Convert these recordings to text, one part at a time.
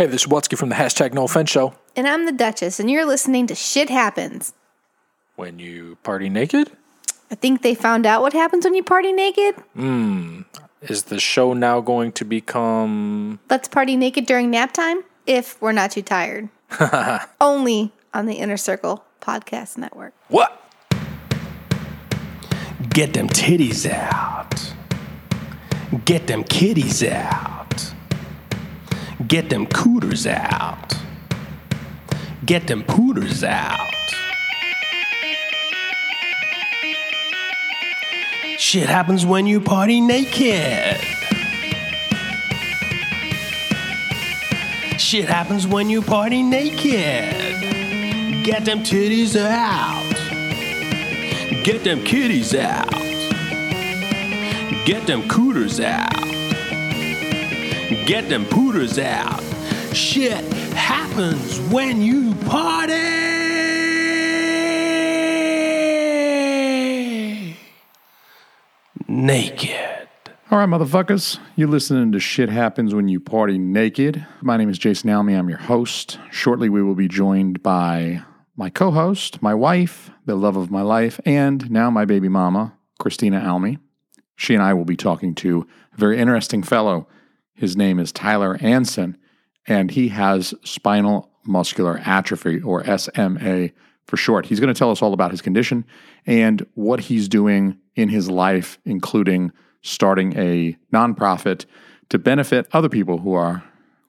Hey, this is Watsky from the hashtag No Offense Show. And I'm the Duchess, and you're listening to Shit Happens. When you party naked? I think they found out what happens when you party naked. Hmm. Is the show now going to become. Let's party naked during nap time if we're not too tired. Only on the Inner Circle Podcast Network. What? Get them titties out. Get them kitties out. Get them cooters out. Get them pooters out. Shit happens when you party naked. Shit happens when you party naked. Get them titties out. Get them kitties out. Get them cooters out. Get them pooters out. Shit happens when you party naked. All right, motherfuckers. You're listening to Shit Happens When You Party Naked. My name is Jason Alme. I'm your host. Shortly, we will be joined by my co host, my wife, the love of my life, and now my baby mama, Christina Alme. She and I will be talking to a very interesting fellow. His name is Tyler Anson, and he has spinal muscular atrophy, or SMA for short. He's going to tell us all about his condition and what he's doing in his life, including starting a nonprofit to benefit other people who are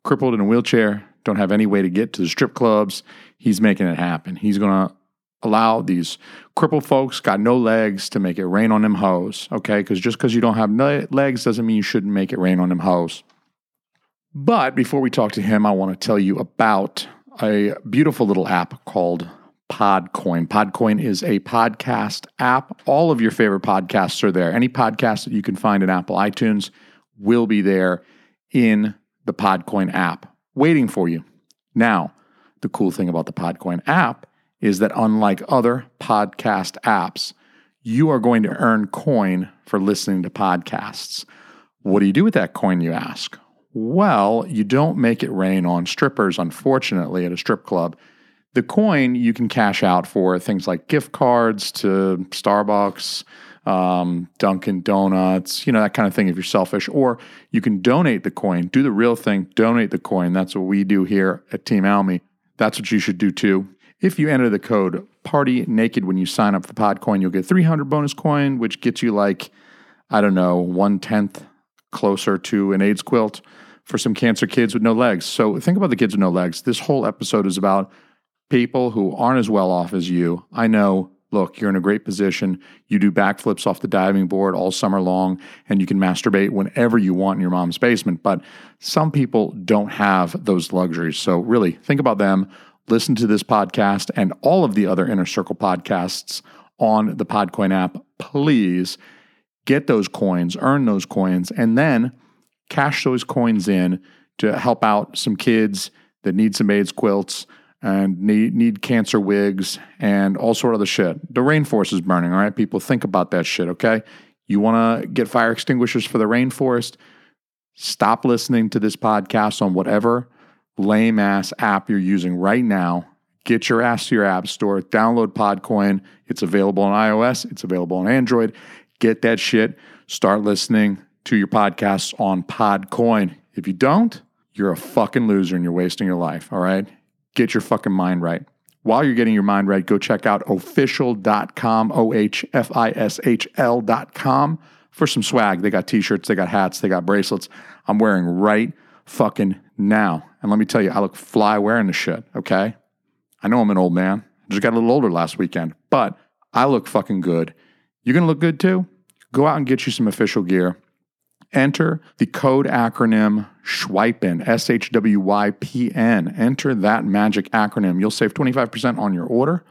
crippled in a wheelchair, don't have any way to get to the strip clubs. He's making it happen. He's going to allow these crippled folks got no legs to make it rain on them hoes, okay? Because just because you don't have legs doesn't mean you shouldn't make it rain on them hoes. But before we talk to him, I want to tell you about a beautiful little app called Podcoin. Podcoin is a podcast app. All of your favorite podcasts are there. Any podcast that you can find in Apple iTunes will be there in the Podcoin app waiting for you. Now, the cool thing about the Podcoin app is that unlike other podcast apps, you are going to earn coin for listening to podcasts. What do you do with that coin, you ask? Well, you don't make it rain on strippers, unfortunately, at a strip club. The coin you can cash out for things like gift cards to Starbucks, um, Dunkin' Donuts, you know, that kind of thing if you're selfish. Or you can donate the coin, do the real thing, donate the coin. That's what we do here at Team Alme. That's what you should do too. If you enter the code Party Naked when you sign up for Podcoin, you'll get 300 bonus coin, which gets you like, I don't know, one tenth closer to an AIDS quilt for some cancer kids with no legs. So think about the kids with no legs. This whole episode is about people who aren't as well off as you. I know, look, you're in a great position. You do backflips off the diving board all summer long, and you can masturbate whenever you want in your mom's basement. But some people don't have those luxuries. So really think about them. Listen to this podcast and all of the other Inner Circle podcasts on the Podcoin app. Please get those coins, earn those coins, and then cash those coins in to help out some kids that need some AIDS quilts and need need cancer wigs and all sort of other shit. The rainforest is burning, all right? People think about that shit, okay? You want to get fire extinguishers for the rainforest? Stop listening to this podcast on whatever lame ass app you're using right now. Get your ass to your app store, download Podcoin. It's available on iOS, it's available on Android. Get that shit. Start listening to your podcasts on Podcoin. If you don't, you're a fucking loser and you're wasting your life, all right? Get your fucking mind right. While you're getting your mind right, go check out Ohfishl.com, O H F I S H L.com for some swag. They got t shirts, they got hats, they got bracelets. I'm wearing right fucking now. And let me tell you, I look fly wearing the shit, okay? I know I'm an old man. Just got a little older last weekend, but I look fucking good. You're gonna look good too? Go out and get you some Ohfishl gear. Enter the code acronym SHWYPN, S H W Y P N. Enter that magic acronym. You'll save 25% on your order,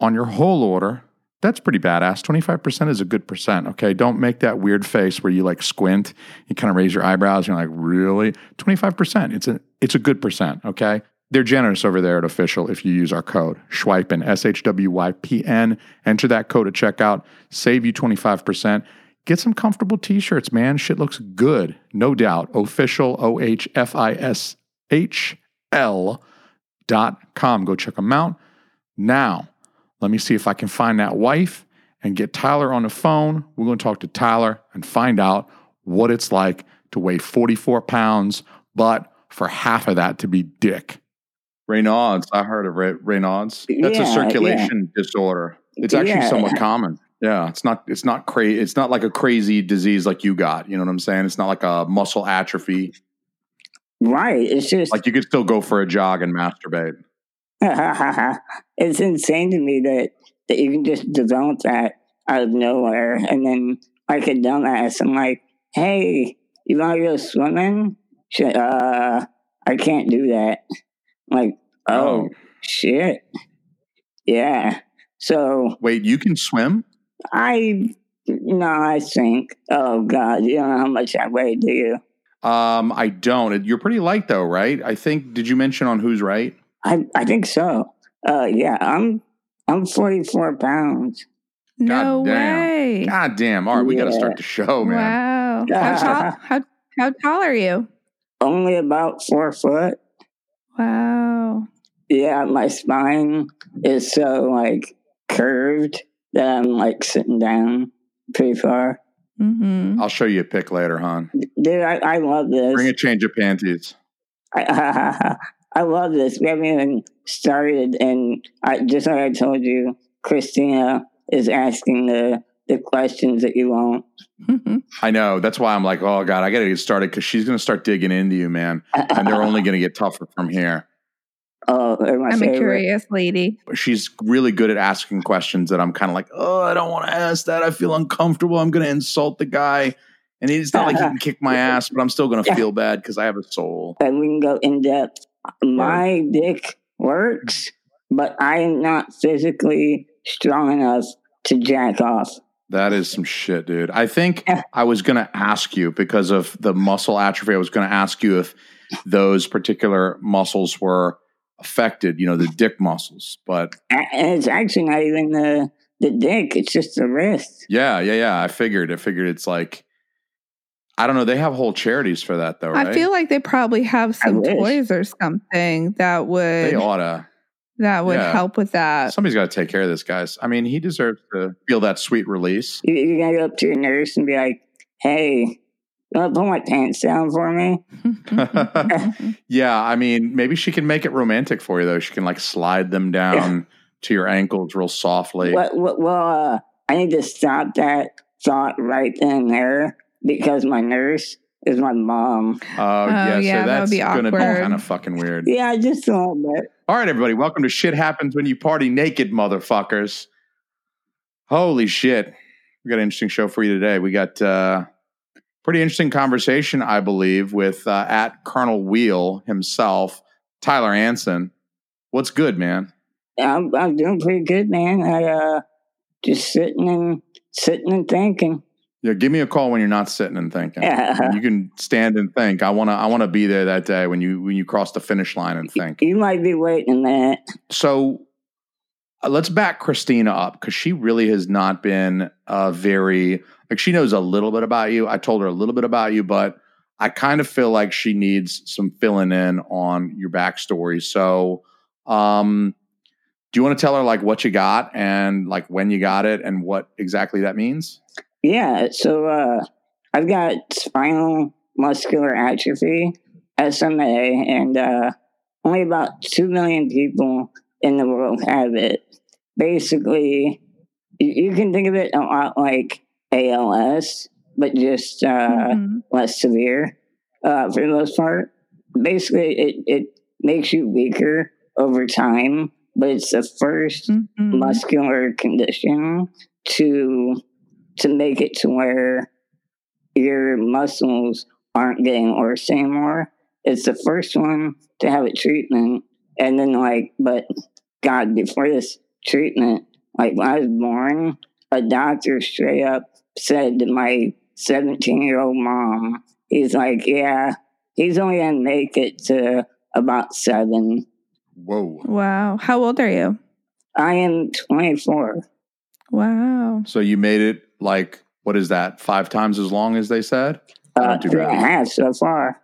on your whole order. That's pretty badass. 25% is a good percent, okay? Don't make that weird face where you like squint, you kind of raise your eyebrows, and you're like, really? 25%. It's a it's a good percent, okay? They're generous over there at Ohfishl if you use our code SHWYPN, S H W Y P N. Enter that code at checkout, save you 25%. Get some comfortable t shirts, man. Shit looks good, no doubt. Ohfishl, O H F I S H L dot com. Go check them out. Now, let me see if I can find that wife and get Tyler on the phone. We're going to talk to Tyler and find out what it's like to weigh 44 pounds, but for half of that to be dick. Raynaud's, I heard of it. Raynaud's. That's a Yeah, circulation disorder. It's actually Yeah. somewhat common. Yeah, it's not. It's not crazy. It's not like a crazy disease like you got. You know what I'm saying? It's not like a muscle atrophy. Right. It's just Like you could still go for a jog and masturbate. it's insane to me that that you can just develop that out of nowhere, and then like a dumbass, I'm like, "Hey, you want to go swimming?" Uh, I can't do that. I'm like, oh, Oh. shit, yeah. So Wait, you can swim? I no, I think. Oh God, you don't know how much I weigh, do you? Um, I don't. You're pretty light though, right? I think. Did you mention on who's right? I I think so. Uh, yeah, I'm I'm 44 pounds. No God damn. way. God damn! All right, we got to start the show, man. Wow. How tall, how, how tall are you? Only about four foot. Wow. Yeah, my spine is so like curved that I'm like sitting down pretty far. Mm-hmm. I'll show you a pic later, hon. Dude, I, I love this. Bring a change of panties. I, I love this. We haven't even started, and I just like I told you, Christina is asking the the questions that you want. I know. That's why I'm like, oh god, I got to get started because she's going to start digging into you, man, and they're only going to get tougher from here. oh, they're my I'm a curious lady. She's really good at asking questions that I'm kind of like, oh, I don't want to ask that. I feel uncomfortable. I'm going to insult the guy, and it's not like he can kick my ass, but I'm still going to feel bad because I have a soul. and we can go in depth. My dick works, but I am not physically strong enough to jack off. That is some shit, dude. I think I was going to ask you because of the muscle atrophy. I was going to ask you if those particular muscles were affected, you know, the dick muscles. But it's actually not even the the dick; it's just the wrist. yeah, yeah, yeah. I figured. I figured it's like, I don't know. They have whole charities for that, though, right? I feel like they probably have some toys or something that would they oughta. That would yeah. help with that. Somebody's got to take care of this, guys. I mean, he deserves to feel that sweet release. You, you gotta go up to your nurse and be like, "Hey, you want pull my pants down for me?" yeah, I mean, maybe she can make it romantic for you, though. She can like slide them down to your ankles real softly. Well, well, well uh, I need to stop that thought right then and there because my nurse is my mom. Oh, yeah, yeah, so that's be going to be kind of fucking weird. Yeah, just a little bit. All right, everybody, welcome to Shit Happens When You Party Naked, motherfuckers. Holy shit. We got an interesting show for you today. We got uh pretty interesting conversation, I believe, with uh, at Colonel Wheel himself, Tyler Anson. What's good, man? I'm I'm doing pretty good, man. I uh just sitting and sitting and thinking. Yeah, give me a call when you're not sitting and thinking. Yeah. You can stand and think. I wanna I wanna be there that day when you when you cross the finish line and think. You might be waiting a minute. So uh, let's back Christina up because she really has not been uh, very like she knows a little bit about you. I told her a little bit about you, but I kind of feel like she needs some filling in on your backstory. So, um, do you want to tell her like what you got and like when you got it and what exactly that means? Yeah, so uh I've got spinal muscular atrophy, SMA, and uh only about two million people in the world have it. Basically, you, can think of it a lot like ALS, but just uh, Mhm. less severe uh, for the most part. Basically, it, it makes you weaker over time, but it's the 1st Mhm. muscular condition to to make it to where your muscles aren't getting worse anymore. It's the first one to have a treatment, and then like, but God, before this treatment, like when I was born, a doctor straight up said to my 17 year old mom, he's like, yeah, he's only gonna make it to about seven. Whoa! Wow. How old are you? I am 24. Wow. So you made it like what is that? Five times as long as they said? Uh, Not too three and a so far.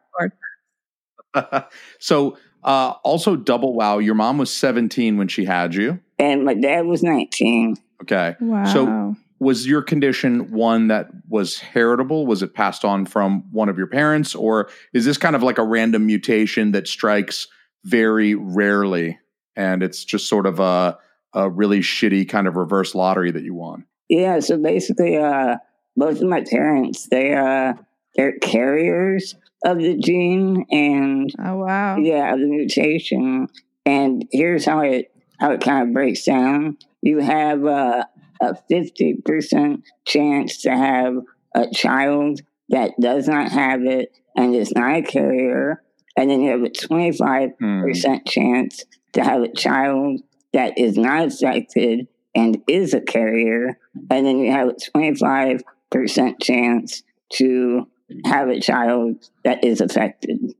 so, uh, also double wow. Your mom was 17 when she had you. And my dad was 19. Okay. Wow. So, was your condition one that was heritable? Was it passed on from one of your parents, or is this kind of like a random mutation that strikes very rarely, and it's just sort of a a really shitty kind of reverse lottery that you won? Yeah, so basically, uh, both of my parents, they, uh, they're carriers of the gene and oh wow. yeah, of the mutation. And here's how it how it kind of breaks down. You have uh, a fifty percent chance to have a child that does not have it and is not a carrier, and then you have a twenty five Hmm. percent chance to have a child that is not affected and is a carrier, and then you have a twenty five percent chance to have a child that is affected.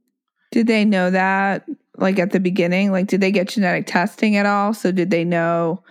Did they know that like at the beginning? Like did they get genetic testing at all? So did they know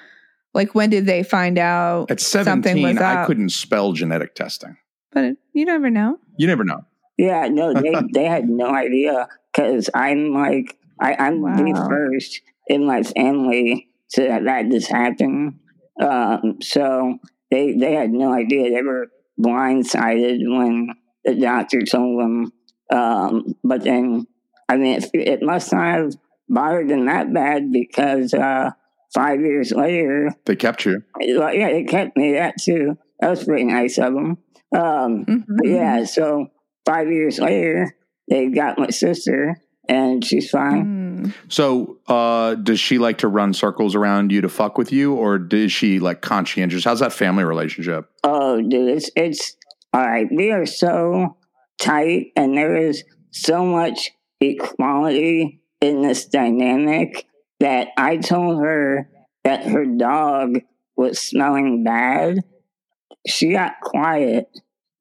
like when did they find out At something 17, was I up? couldn't spell genetic testing. But it, you never know. You never know. Yeah, no, they they had no idea because I'm like I, I'm the first in my family to have had this happen. Um, so they they had no idea. They were blindsided when the doctor told them. Um, but then, I mean, it, it must not have bothered them that bad because uh, five years later, They kept you. well, yeah, they kept me that too. That was pretty nice of them. Um, Mhm. yeah, so five years later, they got my sister, and she's fine. Mm. So, uh, does she like to run circles around you to fuck with you, or does she like conscientious? How's that family relationship? Oh, dude, it's it's all right. We are so tight, and there is so much equality in this dynamic that I told her that her dog was smelling bad. She got quiet.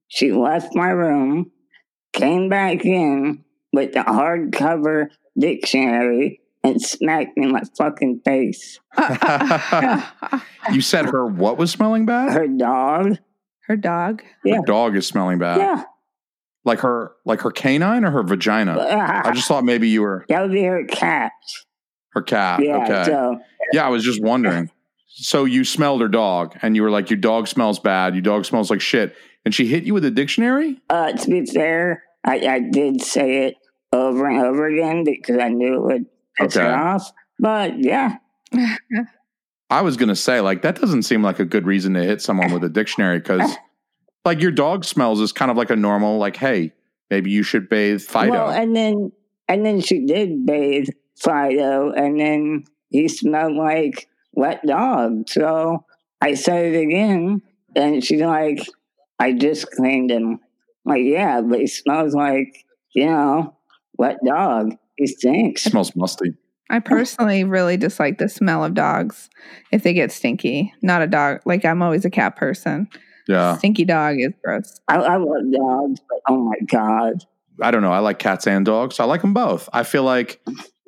She left my room, came back in with the hardcover dictionary, and smacked me in my fucking face. you said her what was smelling bad? Her dog, Her dog. yeah. Her dog is smelling bad. yeah. Like her, like her canine or her vagina. I just thought maybe you were That would be her cat. her cat. Yeah. okay. So Yeah, I was just wondering. So you smelled her dog, and you were like, "Your dog smells bad. Your dog smells like shit." And she hit you with a dictionary. uh, to be fair, I, I did say it over and over again because I knew it would piss Okay. her off. But yeah, I was gonna say, like, that doesn't seem like a good reason to hit someone with a dictionary because, like, your dog smells is kind of like a normal, like, hey, maybe you should bathe Fido. well, and then and then she did bathe Fido, and then he smelled like wet dog. So I said it again, and she's like, "I just cleaned him." I'm like, yeah, but he smells like you know wet dog. He stinks. smells musty. I personally really dislike the smell of dogs if they get stinky. Not a dog. Like I'm always a cat person. Yeah, Stinky dog is gross. I, I love dogs, but oh my god. I don't know. I like cats and dogs. I like them both. I feel like,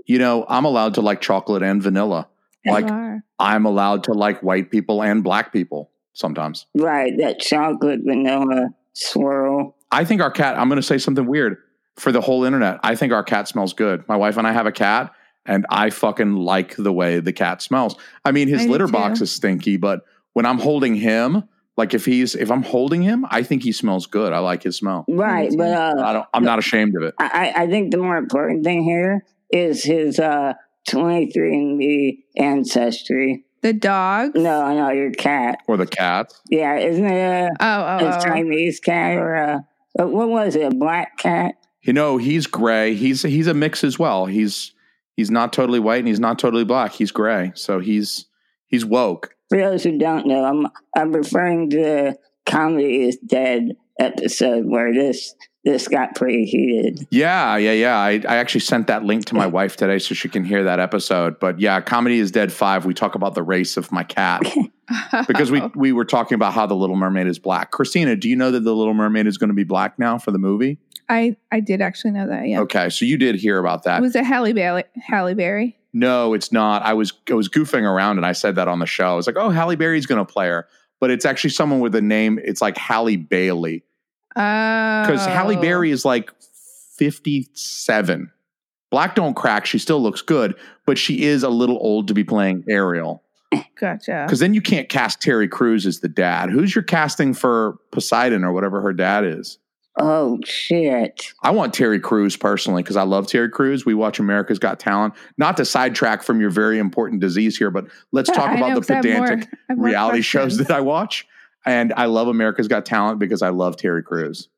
you know, I'm allowed to like chocolate and vanilla. Like, are. I'm allowed to like white people and black people sometimes. Right, that chocolate vanilla swirl. I think our cat, I'm going to say something weird for the whole internet. I think our cat smells good. My wife and I have a cat, and I fucking like the way the cat smells. I mean, his I litter box is stinky, but when I'm holding him, like if he's if I'm holding him, I think he smells good. I like his smell. Right, too. but uh, I don't. I'm not ashamed of it. I, I think the more important thing here is his uh, 23andMe ancestry. The dog. No, no, your cat. Or the cat. Yeah, isn't it a, Oh, oh, a oh. Chinese cat or a, uh, what was it, a black cat? You know, he's gray. He's he's a mix as well. He's he's not totally white and he's not totally black. He's gray. So he's he's woke. For those who don't know, I'm I'm referring to the comedy is dead episode where this this got pretty heated. Yeah, yeah, yeah. I, I actually sent that link to my wife today so she can hear that episode. But yeah, Comedy is Dead 5. We talk about the race of my cat because we, we were talking about how the Little Mermaid is black. Christina, do you know that the Little Mermaid is going to be black now for the movie? I I did actually know that. Yeah. Okay, so you did hear about that. Was it Halle Berry? Halle Berry? no, it's not. I was I was goofing around and I said that on the show. I was like, oh, Halle Berry's going to play her. But it's actually someone with a name. It's like Halle Bailey Oh. because Halle Berry is like 57. Black don't crack. She still looks good, but she is a little old to be playing Ariel. Gotcha. Because then you can't cast Terry Crews as the dad. Who's your casting for Poseidon or whatever her dad is? Oh shit! I want Terry Crews personally because I love Terry Crews. We watch America's Got Talent. Not to sidetrack from your very important disease here, but let's talk I about know, the 'cause I have more- pedantic more reality shows that I watch. And I love America's Got Talent because I love Terry Crews.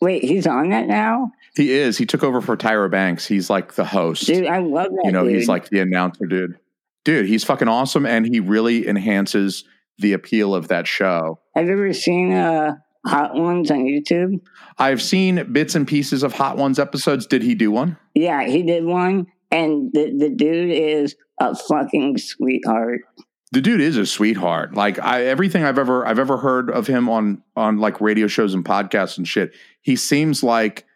Wait, he's on that now, He is. He took over for Tyra Banks. He's like the host. dude. I love that. you know, dude. he's like the announcer dude. Dude, he's fucking awesome and he really enhances the appeal of that show. Have you ever seen uh Hot Ones on YouTube? I've seen bits and pieces of Hot Ones episodes. Did he do one? Yeah, he did one, and the the dude is a fucking sweetheart. The dude is a sweetheart. Like I, everything I've ever I've ever heard of him on on like radio shows and podcasts and shit. He seems like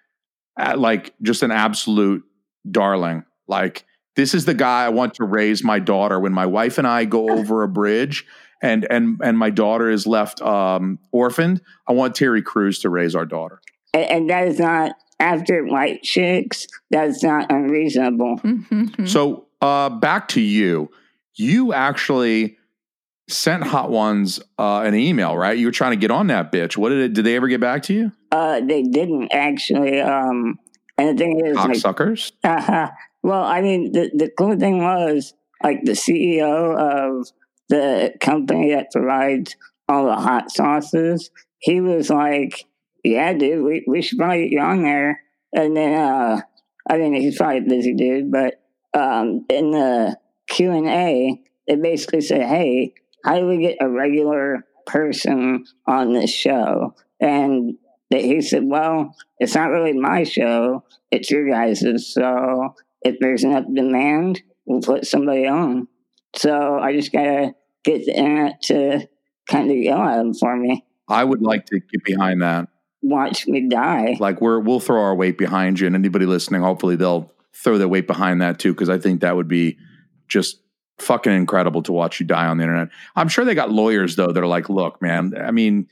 uh, like just an absolute darling. Like this is the guy I want to raise my daughter when my wife and I go over a bridge and and and my daughter is left um orphaned. I want Terry Crews to raise our daughter. And, and that is not after white chicks. That's not unreasonable. Mhm. So uh back to you. You actually sent Hot Ones uh, an email, right? You were trying to get on that bitch. What did it? Did they ever get back to you? Uh, they didn't actually. Um, and the thing is, like, Cocksuckers. well, I mean, the, the cool thing was like the CEO of the company that provides all the hot sauces. He was like, "Yeah, dude, we, we should probably get you on there." And then, uh, I mean, he's probably a busy dude, but um, in the Q and A, they basically said, "Hey, how do we get a regular person on this show?" And he said, "Well, it's not really my show; it's your guys's. So if there's enough demand, we'll put somebody on." So I just gotta get the internet to kind of yell at him for me, I would like to get behind that. watch me die. Like we're we'll throw our weight behind you, and anybody listening, hopefully they'll throw their weight behind that too, because I think that would be just fucking incredible to watch you die on the internet. I'm sure they got lawyers though that are like, look, man, I mean,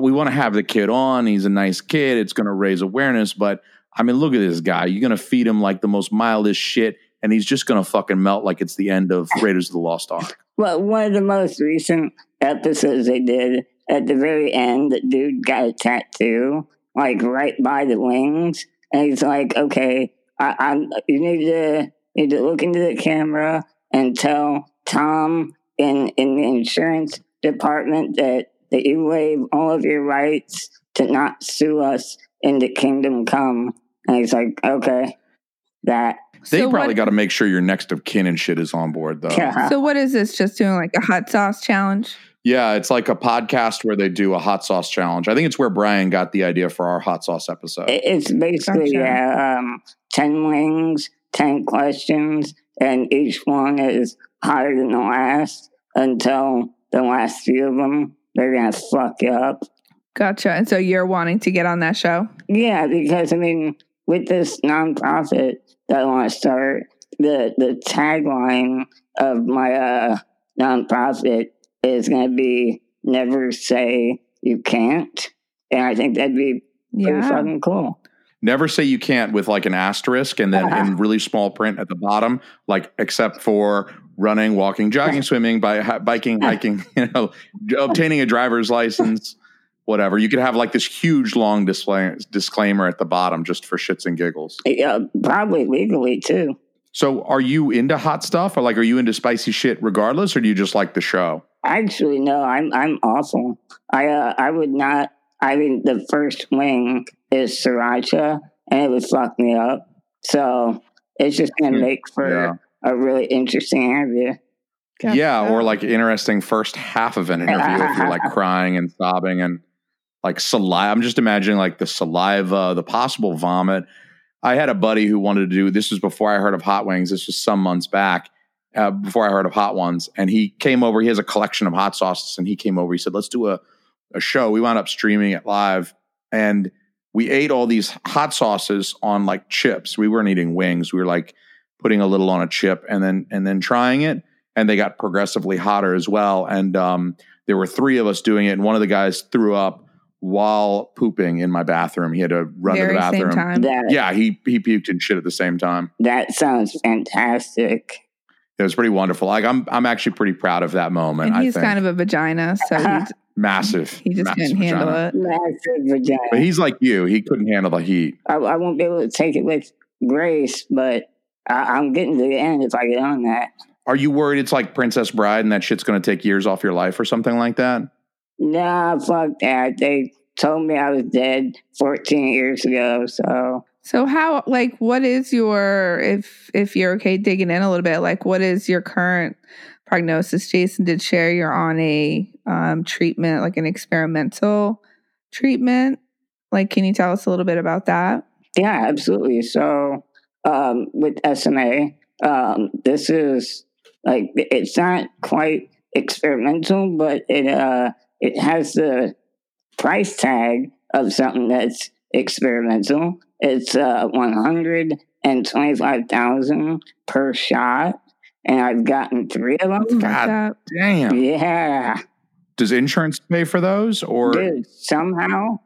we want to have the kid on. He's a nice kid. It's going to raise awareness, but I mean, look at this guy. You're going to feed him like the most mildest shit, and he's just going to fucking melt like it's the end of Raiders of the Lost Ark. Well, one of the most recent episodes they did at the very end, the dude got a tattoo like right by the wings, and he's like, "Okay, I, I'm. You need to need to look into the camera and tell Tom in in the insurance department that that you waive all of your rights to not sue us in the Kingdom Come." And he's like, "Okay, that." They So probably got to make sure your next of kin and shit is on board though. Yeah. So what is this? Just doing like a hot sauce challenge? Yeah, it's like a podcast where they do a hot sauce challenge. I think it's where Brian got the idea for our hot sauce episode. It's basically Gotcha. yeah, um, ten wings, ten questions, and each one is higher than the last until the last few of them they're gonna fuck you up. Gotcha. And so you're wanting to get on that show? Yeah, because I mean, with this nonprofit that I want to start, the the tagline of my uh, nonprofit is gonna be "Never say you can't," and I think that'd be pretty Yeah. fucking cool. Never say you can't with like an asterisk and then in really small print at the bottom, like except for running, walking, jogging, swimming, by biking, hiking, you know, obtaining a driver's license, whatever. You could have like this huge long display, disclaimer at the bottom just for shits and giggles. Yeah, probably legally too. So, are you into hot stuff, or like, are you into spicy shit regardless, or do you just like the show? Actually, no, I'm I'm awful. I uh, I would not. I mean, the first wing is sriracha, and it would fuck me up. So it's just gonna Hmm, make for yeah. a really interesting interview. Yeah, or like interesting first half of an interview if you're like crying and sobbing and like saliva. I'm just imagining like the saliva, the possible vomit. I had a buddy who wanted to do this was before I heard of hot wings. This was some months back, uh, before I heard of hot ones. And he came over. He has a collection of hot sauces, and he came over. He said, "Let's do a a show." We wound up streaming it live, and we ate all these hot sauces on like chips. We weren't eating wings. We were like putting a little on a chip and then and then trying it and they got progressively hotter as well. And um, there were three of us doing it, and one of the guys threw up while pooping in my bathroom. He had to run to Very the same bathroom. time. That Yeah, he he puked and shit at the same time. that sounds fantastic. It was pretty wonderful. Like I'm I'm actually pretty proud of that moment. And I he's think. kind of a vagina, so he, uh-huh. massive. he just massive couldn't handle vagina. it. Massive vagina. But he's like you. He couldn't handle the heat. I, I won't be able to take it with grace, but I, I'm getting to the end if I get on that. Are you worried it's like Princess Bride and that shit's going to take years off your life or something like that? Nah, fuck that. They told me I was dead 14 years ago, so So how like what is your if if you're okay digging in a little bit, like what is your current prognosis? Jason did share you're on a um treatment, like an experimental treatment. Like can you tell us a little bit about that? yeah, absolutely. So um, with SMA, um, this is like it's not quite experimental, but it uh, it has the price tag of something that's experimental. It's uh, one hundred and twenty five thousand per shot, and I've gotten three of them. God damn. Yeah, Does insurance pay for those or dude. Somehow,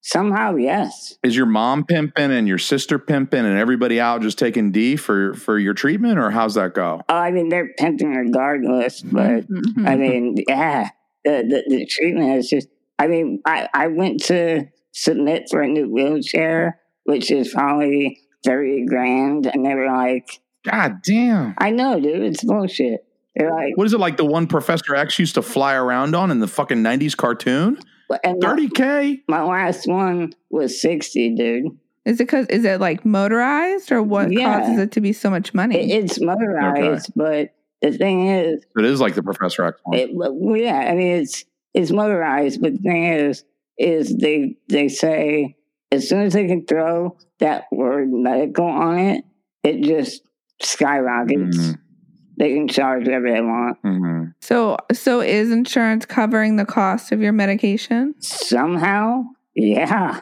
somehow, yes. is your mom pimping and your sister pimping and everybody out just taking D for for your treatment or how's that go? Oh, I mean, they're pimping regardless, but Mhm. I mean, yeah, the, the the treatment is just. I mean, I I went to submit for a new wheelchair, which is probably thirty grand, and they were like, God damn. "I know, dude, it's bullshit." They're like, What is it like the one Professor X used to fly around on in the fucking 90s cartoon? and 30K? my last one was sixty, dude. Is it cause is it like motorized or what Yeah. causes it to be so much money? It, it's motorized, but the thing is, It is like the Professor X one. It, well, yeah, I mean it's it's motorized, but the thing is, is they they say as soon as they can throw that word medical on it, it just skyrockets. Mhm. They can charge whatever they want. Mhm. so so is insurance covering the cost of your medication? Somehow, yeah.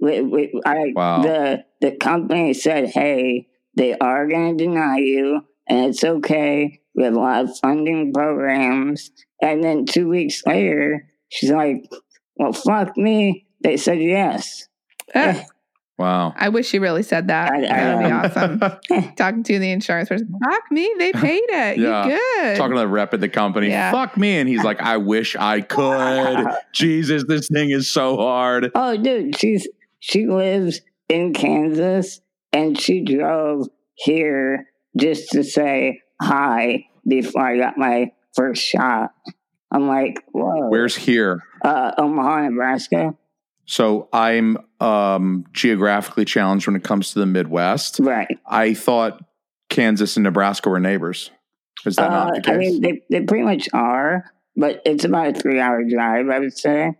We, we, I, Wow. The the company said, hey, they are going to deny you, and it's okay. We have a lot of funding programs. And then two weeks later, she's like, well, fuck me. They said yes. Eh, Wow. I wish she really said that. I- I that would be awesome. Talking to the insurance person. Fuck me, they paid it. Yeah. You good. Talking to the rep at the company. Yeah. Fuck me. And he's like, I wish I could. Jesus, this thing is so hard. Oh, dude, she's she lives in Kansas, and she drove here just to say hi before I got my first shot. I'm like, whoa. Where's here? uh, Omaha, Nebraska? So I'm um, geographically challenged when it comes to the Midwest. Right. I thought Kansas and Nebraska were neighbors. Is that Uh, not the case? I mean, they, they pretty much are, but it's about a three hour drive, I would say.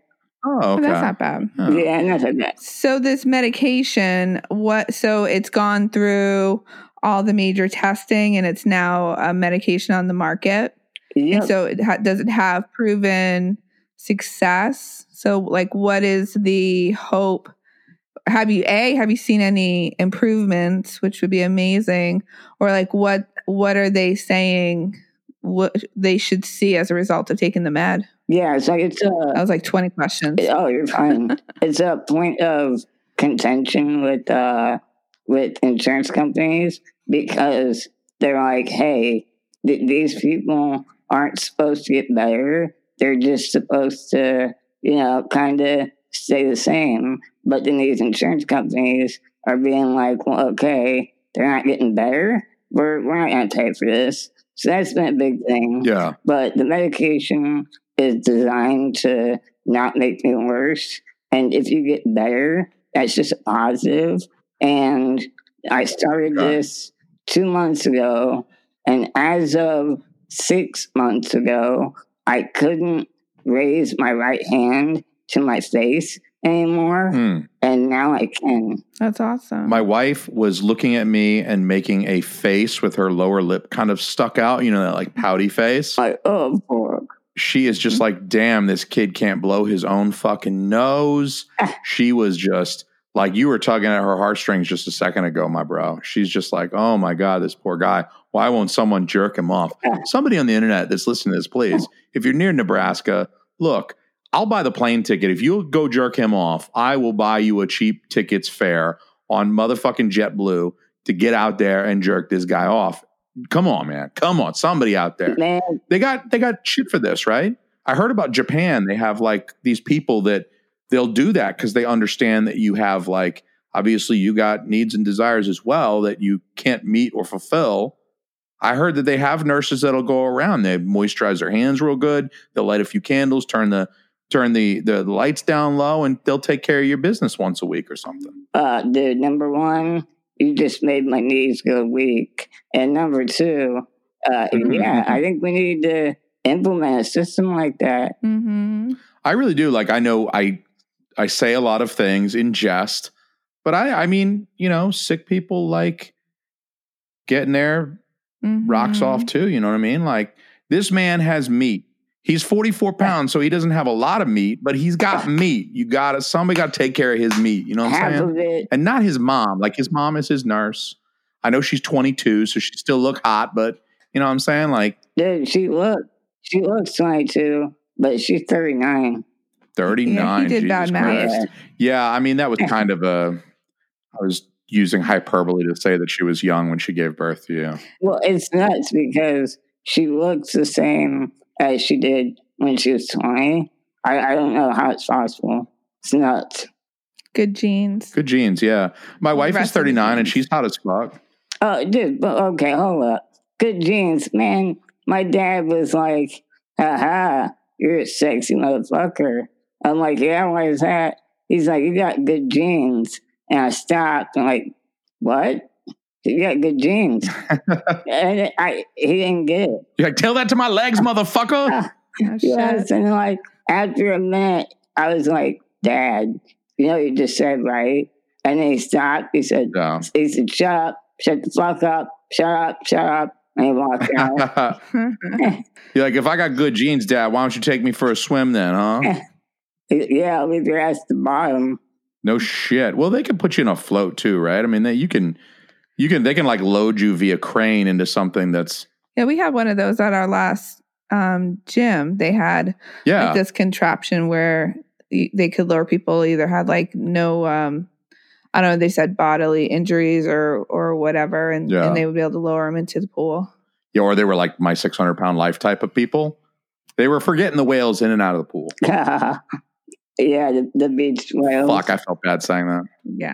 oh, Oh, okay. That's not bad. Oh. Yeah, not that bad. So this medication, what? So it's gone through all the major testing, and it's now a medication on the market. Yep. And so it ha- does it have proven success? So like, what is the hope? Have you a have you seen any improvements, which would be amazing, or like what what are they saying? What they should see as a result of taking the med? yeah, it's like it's a. That was like twenty questions. Oh, you're fine. it's a point of contention with uh with insurance companies because they're like, hey, th- these people aren't supposed to get better. They're just supposed to, you know, kind of stay the same. But then these insurance companies are being like, well, okay, they're not getting better. We're we're not going to pay for this. So that's been a big thing Yeah. but the medication is designed to not make me worse. And if you get better, that's just a positive. And I started this two months ago, and as of six months ago, I couldn't raise my right hand to my face anymore, Hmm. and now I can. That's awesome. My wife was looking at me and making a face with her lower lip kind of stuck out, you know, that like pouty face. Like, oh, fuck. She is just like, damn, this kid can't blow his own fucking nose. She was just like, you were tugging at her heartstrings just a second ago, my bro. She's just like, oh my God, this poor guy. Why won't someone jerk him off? Somebody on the internet that's listening to this, please, if you're near Nebraska, look, I'll buy the plane ticket. If you'll go jerk him off, I will buy you a cheap tickets fare on motherfucking JetBlue to get out there and jerk this guy off. Come on, man. Come on. Somebody out there. Man, They got they got shit for this, right? I heard about Japan. They have like these people that they'll do that because they understand that you have like obviously you got needs and desires as well that you can't meet or fulfill. I heard that they have nurses that'll go around. They moisturize their hands real good. They'll light a few candles, turn the turn the, the lights down low, and they'll take care of your business once a week or something. uh, dude, number one, you just made my knees go weak. And number two, uh, yeah, I think we need to implement a system like that. hmm I really do. Like I know I I say a lot of things in jest, but I I mean, you know, sick people like getting their rocks Mm-hmm. off too. You know what I mean? Like this man has meat. He's 44 pounds, so he doesn't have a lot of meat, but he's got meat. You gotta somebody gotta take care of his meat. You know what I'm Half saying? And not his mom. Like his mom is his nurse. I know she's 22, so she still look hot, but you know what I'm saying? Like dude, she look, she looks 22, but she's 39. 39. Yeah, he did Jesus math. Christ. Yeah, I mean that was kind of a. I was using hyperbole to say that she was young when she gave birth to you. Well, it's nuts because she looks the same as she did when she was 20. I, I don't know how it's possible. It's nuts. Good genes. Good genes, yeah. My Well, wife is rest of the 39 and she's hot as fuck. Oh, dude, but okay, hold up. Good genes, man. My dad was like, haha, you're a sexy motherfucker. I'm like, yeah, why is that? He's like, you got good genes. And I stopped. I'm like, what? You got good genes. and I, he didn't get it. You're like, tell that to my legs, motherfucker. Oh, Yes, and like after a minute, I was like, Dad, you know, you just said right. And then he stopped. He said, Yeah. he said, shut up, shut the fuck up, shut up, shut up. And he walked out. You're like, if I got good genes, Dad, why don't you take me for a swim then, huh? Yeah, leave your ass to the bottom. No shit. Well, they can put you in a float too, right? I mean, they, you can, you can, they can like load you via crane into something that's, yeah, we had one of those at our last um, gym. They had yeah. like this contraption where they could lower people either had like no um I don't know, they said bodily injuries or or whatever and, Yeah. and they would be able to lower them into the pool. yeah, or they were like my 600 pound life type of people. They were forgetting the whales in and out of the pool. yeah, the, the beach whales. Fuck, I felt bad saying that. Yeah.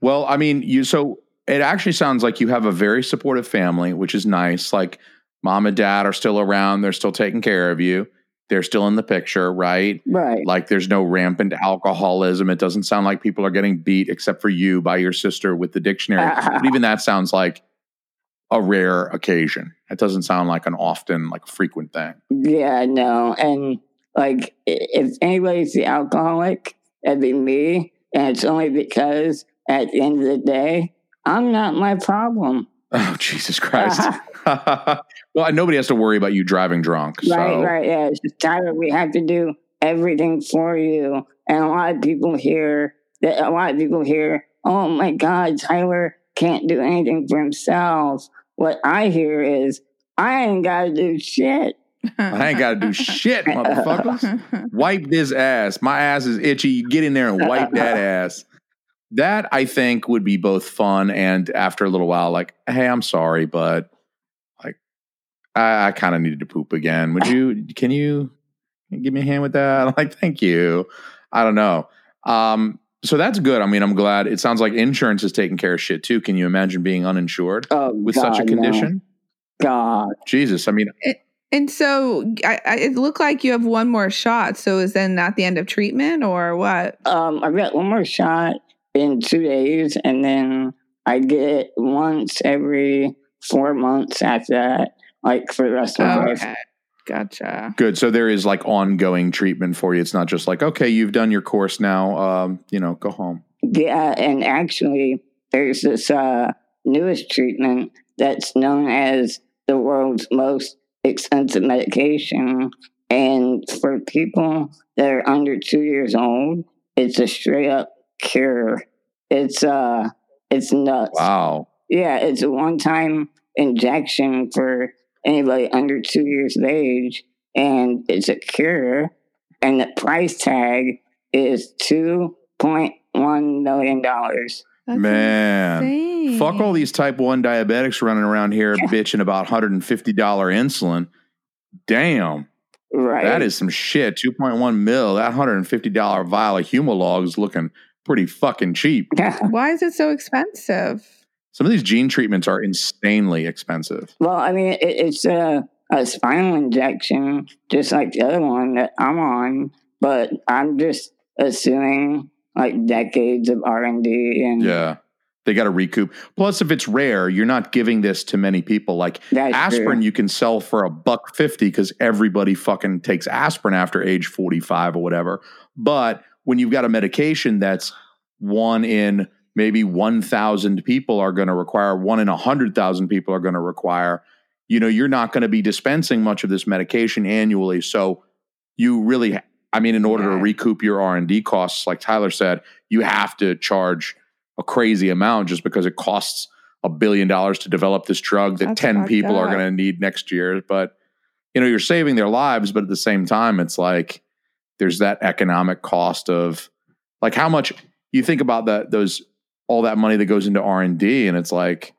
Well, I mean, you so it actually sounds like you have a very supportive family, which is nice. Like mom and dad are still around, they're still taking care of you. They're still in the picture, right? Right. Like there's no rampant alcoholism. It doesn't sound like people are getting beat except for you by your sister with the dictionary. but even that sounds like a rare occasion. It doesn't sound like an often, like frequent thing. Yeah, no. And like, if anybody's the alcoholic, that'd be me. And it's only because at the end of the day, I'm not my problem. Oh, Jesus Christ. well, nobody has to worry about you driving drunk. So. Right, right. Yeah. It's just Tyler, we have to do everything for you. And a lot of people here, that a lot of people here, oh my God, Tyler can't do anything for himself. What I hear is, I ain't got to do shit. I ain't got to do shit, motherfuckers. Wipe this ass. My ass is itchy. Get in there and wipe that ass. That I think would be both fun and after a little while, like, hey, I'm sorry, but like, I, I kind of needed to poop again. Would you? Can you give me a hand with that? I'm like, thank you. I don't know. Um, so that's good. I mean, I'm glad. It sounds like insurance is taking care of shit too. Can you imagine being uninsured Oh, with God, such a no. condition? God. Jesus. I mean, and so I, I, it looked like you have one more shot. So is then that the end of treatment or what? Um, I've got one more shot in two days, and then I get it once every four months after that, like for the rest of my life. Gotcha. Good. So there is like ongoing treatment for you. It's not just like, okay, you've done your course now. Um, you know, go home. Yeah, and actually, there's this uh, newest treatment that's known as the world's most expensive medication. And for people that are under two years old, it's a straight up cure. It's uh, it's nuts. Wow. Yeah, it's a one time injection for anybody under two years of age, and it's a cure. and the price tag is two point one million dollars. Man, insane. Fuck all these type 1 diabetics running around here Yeah. bitching about $150 insulin. Damn. Right. That is some shit. 2.1 mil. That $150 vial of Humalog is looking pretty fucking cheap. Why is it so expensive? Some of these gene treatments are insanely expensive. well, I mean, it, it's a, a spinal injection, just like the other one that I'm on, but I'm just assuming like decades of R and D and Yeah. They got to recoup. Plus, if it's rare, you're not giving this to many people. Like that's aspirin, true. you can sell for a buck fifty because everybody fucking takes aspirin after age 45 or whatever. But when you've got a medication that's one in maybe 1,000 people are going to require, one in 100,000 people are going to require, you know, you're not going to be dispensing much of this medication annually. So you really, I mean, in order to recoup your R&D costs, like Tyler said, you have to charge a crazy amount just because it costs a billion dollars to develop this drug that That's 10 fucked people are going to need next year. But, you know, you're saving their lives, but at the same time, it's like there's that economic cost of like how much you think about that, those, all that money that goes into R&D and it's like,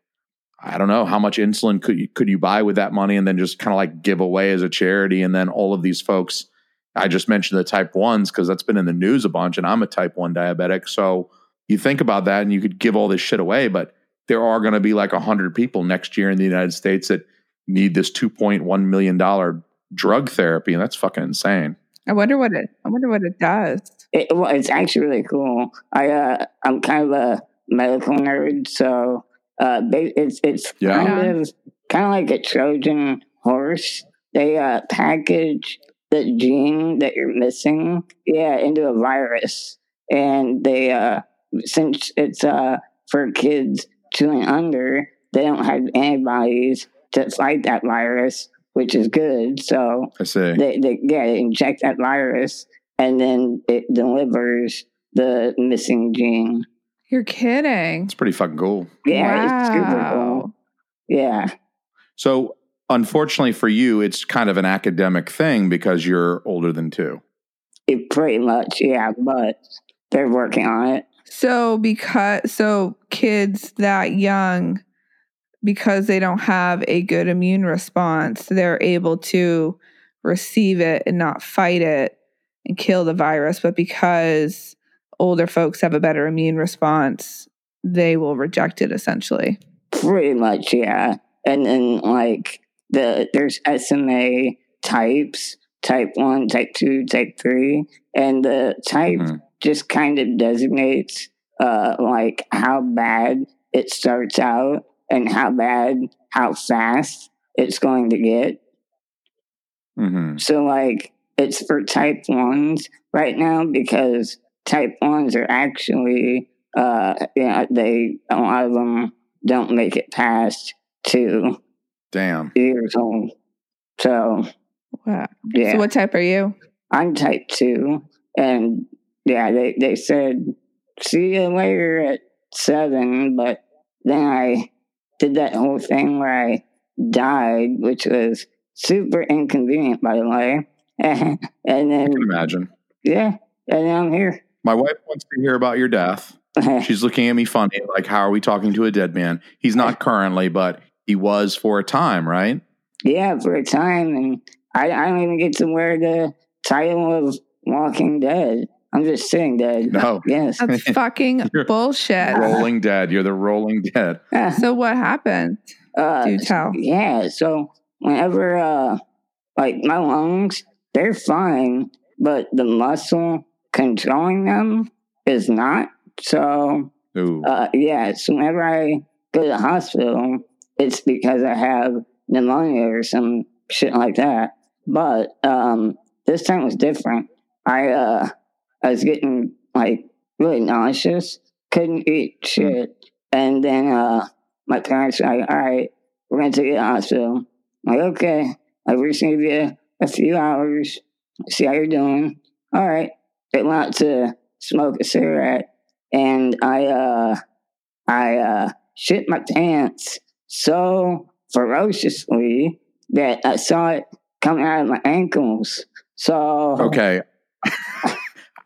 I don't know how much insulin could you, could you buy with that money and then just kind of like give away as a charity. And then all of these folks, I just mentioned the type ones because that's been in the news a bunch and I'm a type one diabetic. So you think about that and you could give all this shit away, but there are going to be like 100 people next year in the United States that need this $2.1 million drug therapy. And that's fucking insane. I wonder what it. I wonder what it does. It, well, it's actually really cool. I uh, I'm kind of a medical nerd, so uh, it's it's Yeah. kind of kind of like a Trojan horse. They uh, package the gene that you're missing, yeah, into a virus, and they uh, since it's uh for kids two and under, they don't have antibodies to fight that virus, which is good. So I say, they, they yeah they inject that virus and then it delivers the missing gene. You're kidding. it's pretty fucking cool. Yeah, it's super Wow. cool. Yeah, So unfortunately for you, it's kind of an academic thing because you're older than two. it pretty much yeah, but they're working on it. So because so kids that young because they don't have a good immune response, they're able to receive it and not fight it and kill the virus, but because older folks have a better immune response, they will reject it essentially. Pretty much yeah, and then like the there's SMA types, type one, type two, type three, and the type Mhm. Just kind of designates uh like how bad it starts out and how bad how fast it's going to get hmm so like it's for type ones right now because type ones are actually uh yeah they a lot of them don't make it past two Damn. years old so Wow. yeah So what type are you? I'm type two, and yeah, they they said see you later at seven, but then I did that whole thing where I died, which was super inconvenient, by the way. and I then can imagine. yeah, and I'm here. My wife wants to hear about your death. She's looking at me funny, like, how are we talking to a dead man? He's not currently, but he was for a time, right? yeah, for a time, and I I don't even get to wear the title of Walking Dead. I'm just sitting dead. No. Yes. That's fucking You're bullshit. Rolling dead. You're the rolling dead. So what happened? Uh, Do tell. Yeah, so whenever uh like my lungs, they're fine, but the muscle controlling them is not. So Ooh. uh yeah, so whenever I go to the hospital, it's because I have pneumonia or some shit like that. But um this time was different. I uh I was getting like really nauseous, couldn't eat shit. And then uh my parents were like, all right, we're gonna take you to the hospital. I'm like, okay. I just give you a few hours, see how you're doing. All right. They went out to smoke a cigarette and I uh I uh shit my pants so ferociously that I saw it coming out of my ankles. So Okay.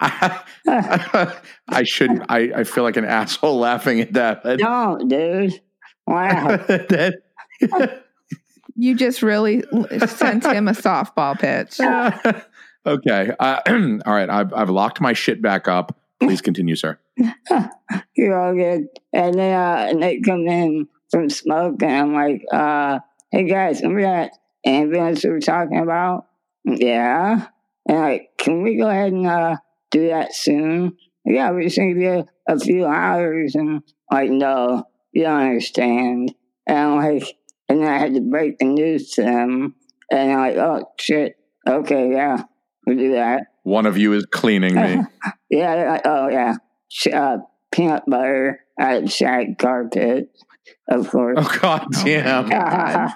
I shouldn't. I, I feel like an asshole laughing at that. but- Don't, dude. Wow. that- You just really sent him a softball pitch. okay. Uh, all right. I've, I've locked my shit back up. Please continue, sir. You're all good. And then uh, and they come in from smoke, and I'm like, uh, hey guys, remember that ambulance we were talking about? Yeah. And like, can we go ahead and uh, do that soon? Yeah, we're just gonna be a, a few hours. And like, no, you don't understand. And like, and then I had to break the news to them. And I'm like, oh shit. Okay, yeah, we'll do that. One of you is cleaning me. Yeah, like, oh yeah, uh, peanut butter out of shag carpet, of course. Oh, God damn. uh,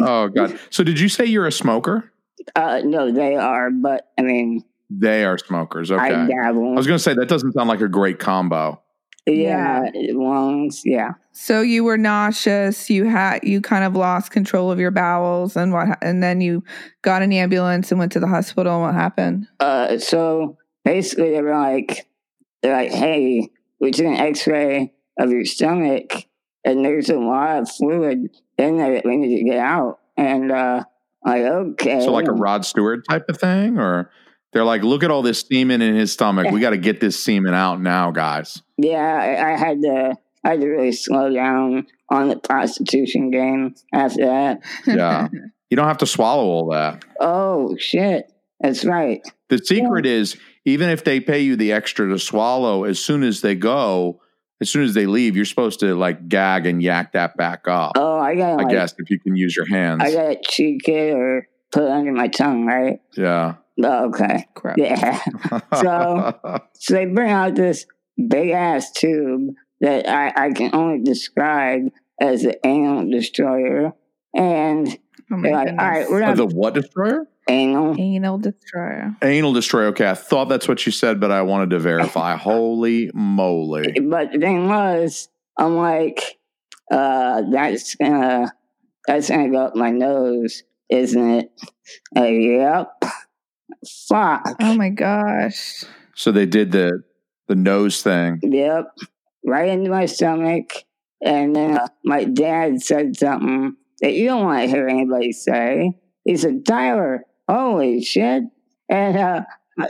Oh, God. So, did you say you're a smoker? Uh, no, they are, but I mean, They are smokers. Okay. I I was going to say, that doesn't sound like a great combo. yeah, lungs. Yeah, So you were nauseous. You had you kind of lost control of your bowels, and what? And then you got an ambulance and went to the hospital. And what happened? Uh, so basically, they were like, they're like, hey, we took an X-ray of your stomach, and there's a lot of fluid in there that we need to get out. And uh, like, okay, So, like a Rod Stewart type of thing? Or they're like, look at all this semen in his stomach. We got to get this semen out now, guys. Yeah, I, I had to. I had to really slow down on the prostitution game after that. Yeah. you don't have to swallow all that. Oh shit, that's right. The secret is even if they pay you the extra to swallow, as soon as they go, as soon as they leave, you're supposed to like gag and yak that back up. Oh, I gotta. I like, guess if you can use your hands. I gotta cheek it or put it under my tongue, right? yeah. Oh, okay. Gross. Yeah. So- So they bring out this big ass tube that I, I can only describe as an anal destroyer, and Oh they're like, all right, we're Oh, the what destroyer? anal. Anal destroyer. Anal destroyer. Okay, I thought that's what you said, but I wanted to verify. Holy moly. But the thing was, I'm like, uh, that's gonna that's gonna go up my nose, isn't it? Uh, yep. Fuck. Oh my gosh. So they did the the nose thing. Yep. Right into my stomach. And then uh, my dad said something that you don't want to hear anybody say. He said, Tyler, holy shit. And, uh,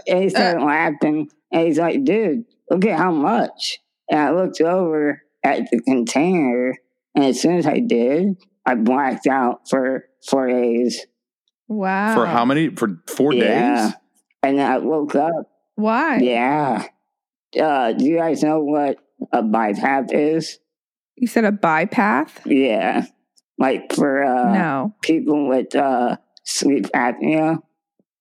and he started laughing. And he's like, dude, look at how much. And I looked over at the container. And as soon as I did, I blacked out for four days. Wow. For how many? For four Yeah. days? And I woke up. Why? Yeah. Uh, do you guys know what a BiPAP is? You said a bypath? Yeah. Like for uh, no. people with uh, sleep apnea.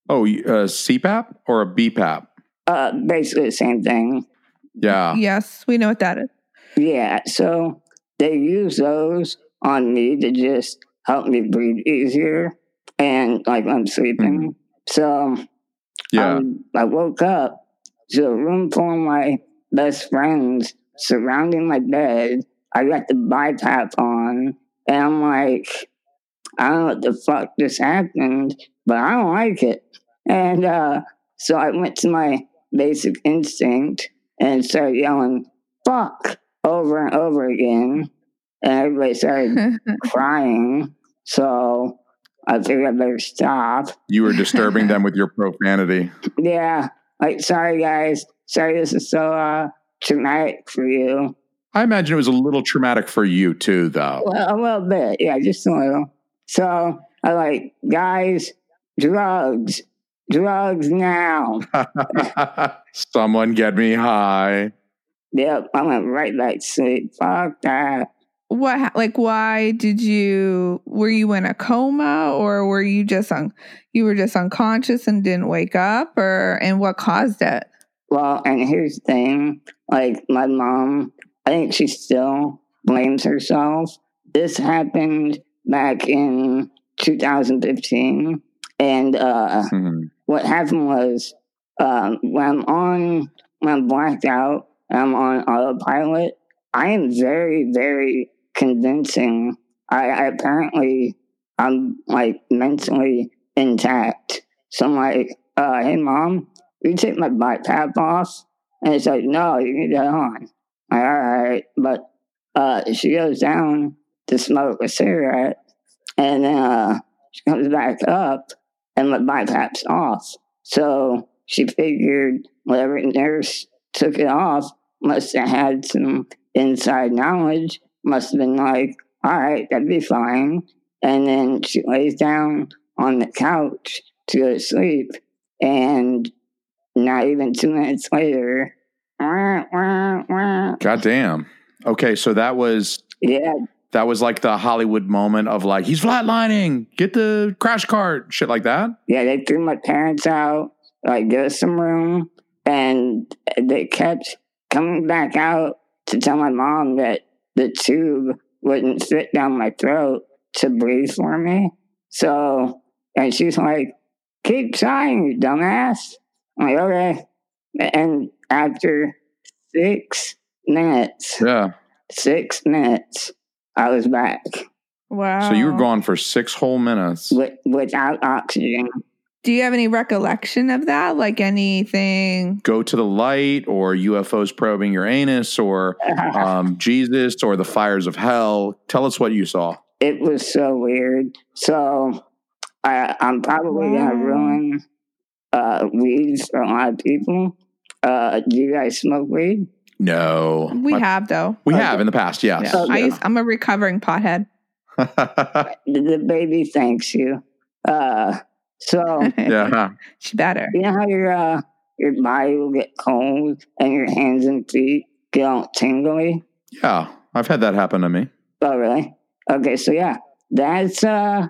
Oh, y- uh, CPAP or a BPAP? Uh, basically the same thing. Yeah. Yes, we know what that is. Yeah. So they use those on me to just help me breathe easier and like I'm sleeping. So Yeah. um, I woke up to a room full of my best friends surrounding my bed. I got the BiPAP on, and I'm like, I don't know what the fuck just happened, but I don't like it. And uh, so I went to my basic instinct and started yelling, fuck, over and over again. And everybody started crying. So I figured I better stop. You were disturbing them with your profanity. Yeah. Like, sorry guys. Sorry this is so uh traumatic for you. I imagine it was a little traumatic for you too, though. Well, a little bit. Yeah, just a little. So I like, guys, drugs. Drugs now. Someone get me high. Yep, I went right back to sleep. Fuck that. What like why did you were you in a coma or were you just on you were just unconscious and didn't wake up or and what caused it? Well, and here's the thing. Like my mom, I think she still blames herself. This happened back in 2015. And uh Mhm. what happened was um, when I'm on, when I'm blacked out, and I'm on autopilot, I am very, very convincing. I, I apparently, I'm like mentally intact. So I'm like, uh, hey, mom, you take my BiPAP off? And it's like, no, you need that on. Like, all right. But uh, she goes down to smoke a cigarette and then uh, she comes back up and my BiPAP's off. So she figured whatever nurse took it off must have had some inside knowledge, must have been like, all right, that'd be fine. And then she lays down on the couch to go to sleep. And not even two minutes later, wah, wah, wah. Goddamn. Okay, so that was yeah, that was like the Hollywood moment of like he's flatlining, get the crash cart, shit like that. yeah, they threw my parents out, like, give us some room. And they kept coming back out to tell my mom that the tube wouldn't fit down my throat to breathe for me. So, and she's like, keep trying, you dumbass. I'm like, okay. And after six minutes, Yeah. six minutes, I was back Wow. So you were gone for six whole minutes. with, without oxygen. Do you have any recollection of that? Like anything? Go to the light, or UFOs probing your anus, or um, Jesus, or the fires of hell. Tell us what you saw. it was so weird. So I, I'm probably gonna ruin uh, weed for a lot of people. Uh, do you guys smoke weed? No, We My- have though. we Okay. have in the past. Yes. Yeah. Oh, I used, I'm a recovering pothead. The, the baby thanks you. Uh, so yeah. she better. you know how your uh, your body will get cold and your hands and feet get all tingly. Yeah. I've had that happen to me. Oh, really? Okay, so yeah, that's uh,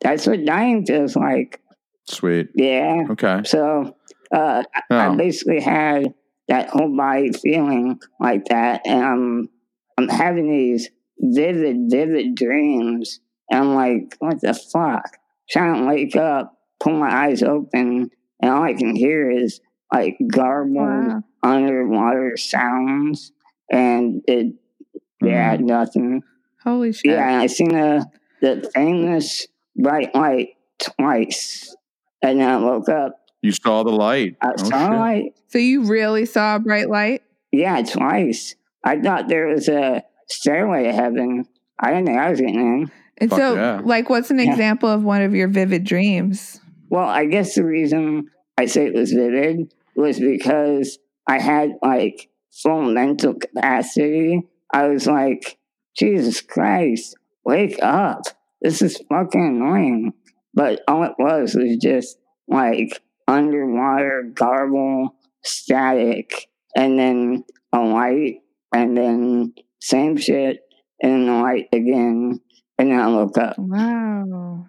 that's what dying feels like. Sweet. Yeah. Okay. So uh, I Oh. basically had that whole body feeling like that, and I'm I'm having these vivid, vivid dreams, and I'm like, what the fuck? Trying to wake up, pull my eyes open, and all I can hear is like garbled Wow. underwater sounds, and it yeah Mhm. nothing. Holy shit. Yeah, and I seen the the famous bright light twice, and then I woke up. You saw the light. I Oh, saw shit. light. So you really saw a bright light? Yeah, twice. I thought there was a stairway to heaven. I didn't think I was getting in. And Fuck so, yeah. like, what's an Yeah. example of one of your vivid dreams? Well, I guess the reason I say it was vivid was because I had like full mental capacity. I was like, Jesus Christ, wake up. This is fucking annoying. But all it was was just like underwater garble, static, and then a light, and then same shit, and light again, and then I woke up. Wow.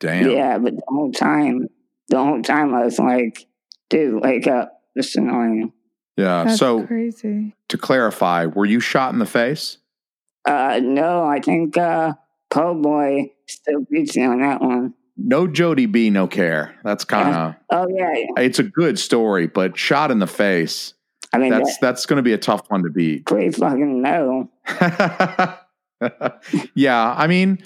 Damn. Yeah, but the whole time, the whole time I was like, dude, wake up. This is annoying. Yeah. That's so crazy. to clarify, were you shot in the face? Uh, no, I think uh, Po Boy still beats me on that one. No Jody B, no care. That's kind of Oh, yeah. it's a good story, but shot in the face. I mean, That's that's that's going to be a tough one to beat. pretty fucking no. yeah, I mean,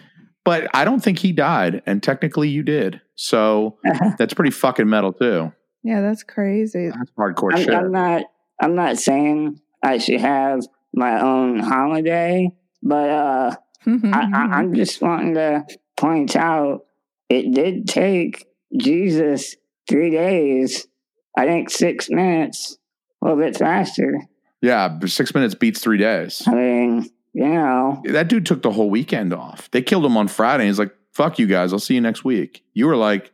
but I don't think he died, and technically you did. So that's pretty fucking metal too. Yeah, that's crazy. That's hardcore I'm, shit. I'm not. I'm not saying I should have my own holiday, but uh, I, I, I'm just wanting to point out it did take Jesus three days. I think six minutes, a little bit faster. yeah, six minutes beats three days. I mean, you know, That dude took the whole weekend off. They killed him on Friday. He's like, "Fuck you guys. I'll see you next week." You were like,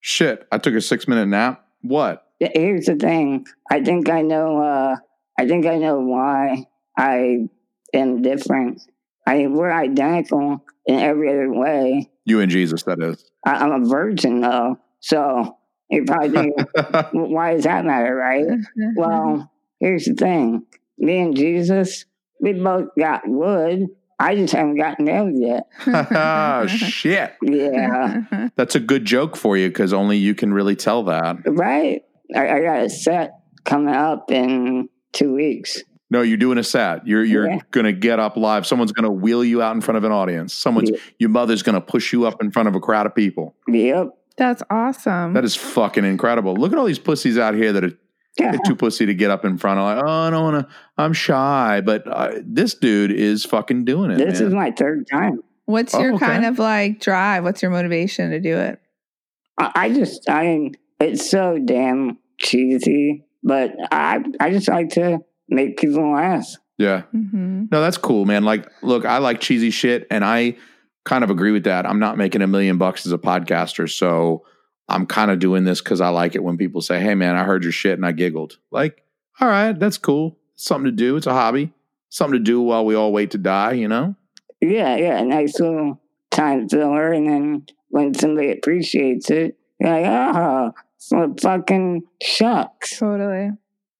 "Shit, I took a six minute nap." What? here's the thing. I think I know. Uh, I think I know why I am different. I mean, we're identical in every other way. You and Jesus, that is. I, I'm a virgin though, so you probably think, why does that matter, right? Well, here's the thing. Me and Jesus, we both got wood. I just haven't gotten nailed yet. oh, Shit. Yeah. That's a good joke for you because only you can really tell that. right? I, I got a set coming up in two weeks. No, you're doing a set. You're you're Yeah. gonna get up live. Someone's gonna wheel you out in front of an audience. Someone's Yeah. your mother's gonna push you up in front of a crowd of people. Yep. That's awesome. That is fucking incredible. Look at all these pussies out here that are Yeah. too pussy to get up in front of like, oh, I don't want to, I'm shy. But uh, this dude is fucking doing it. This man. is my third time. What's Oh, your okay. kind of like drive? What's your motivation to do it? I, I just, I mean, it's so damn cheesy, but I, I just like to make people laugh. yeah. hmm No, that's cool, man. Like, look, I like cheesy shit, and I kind of agree with that. I'm not making a million bucks as a podcaster, so I'm kind of doing this because I like it when people say, "Hey, man, I heard your shit and I giggled." Like, all right, that's cool. Something to do. It's a hobby. Something to do while we all wait to die. You know. Yeah, yeah, nice little time filler. And then when somebody appreciates it, you're like, oh, so fucking shucks. Totally.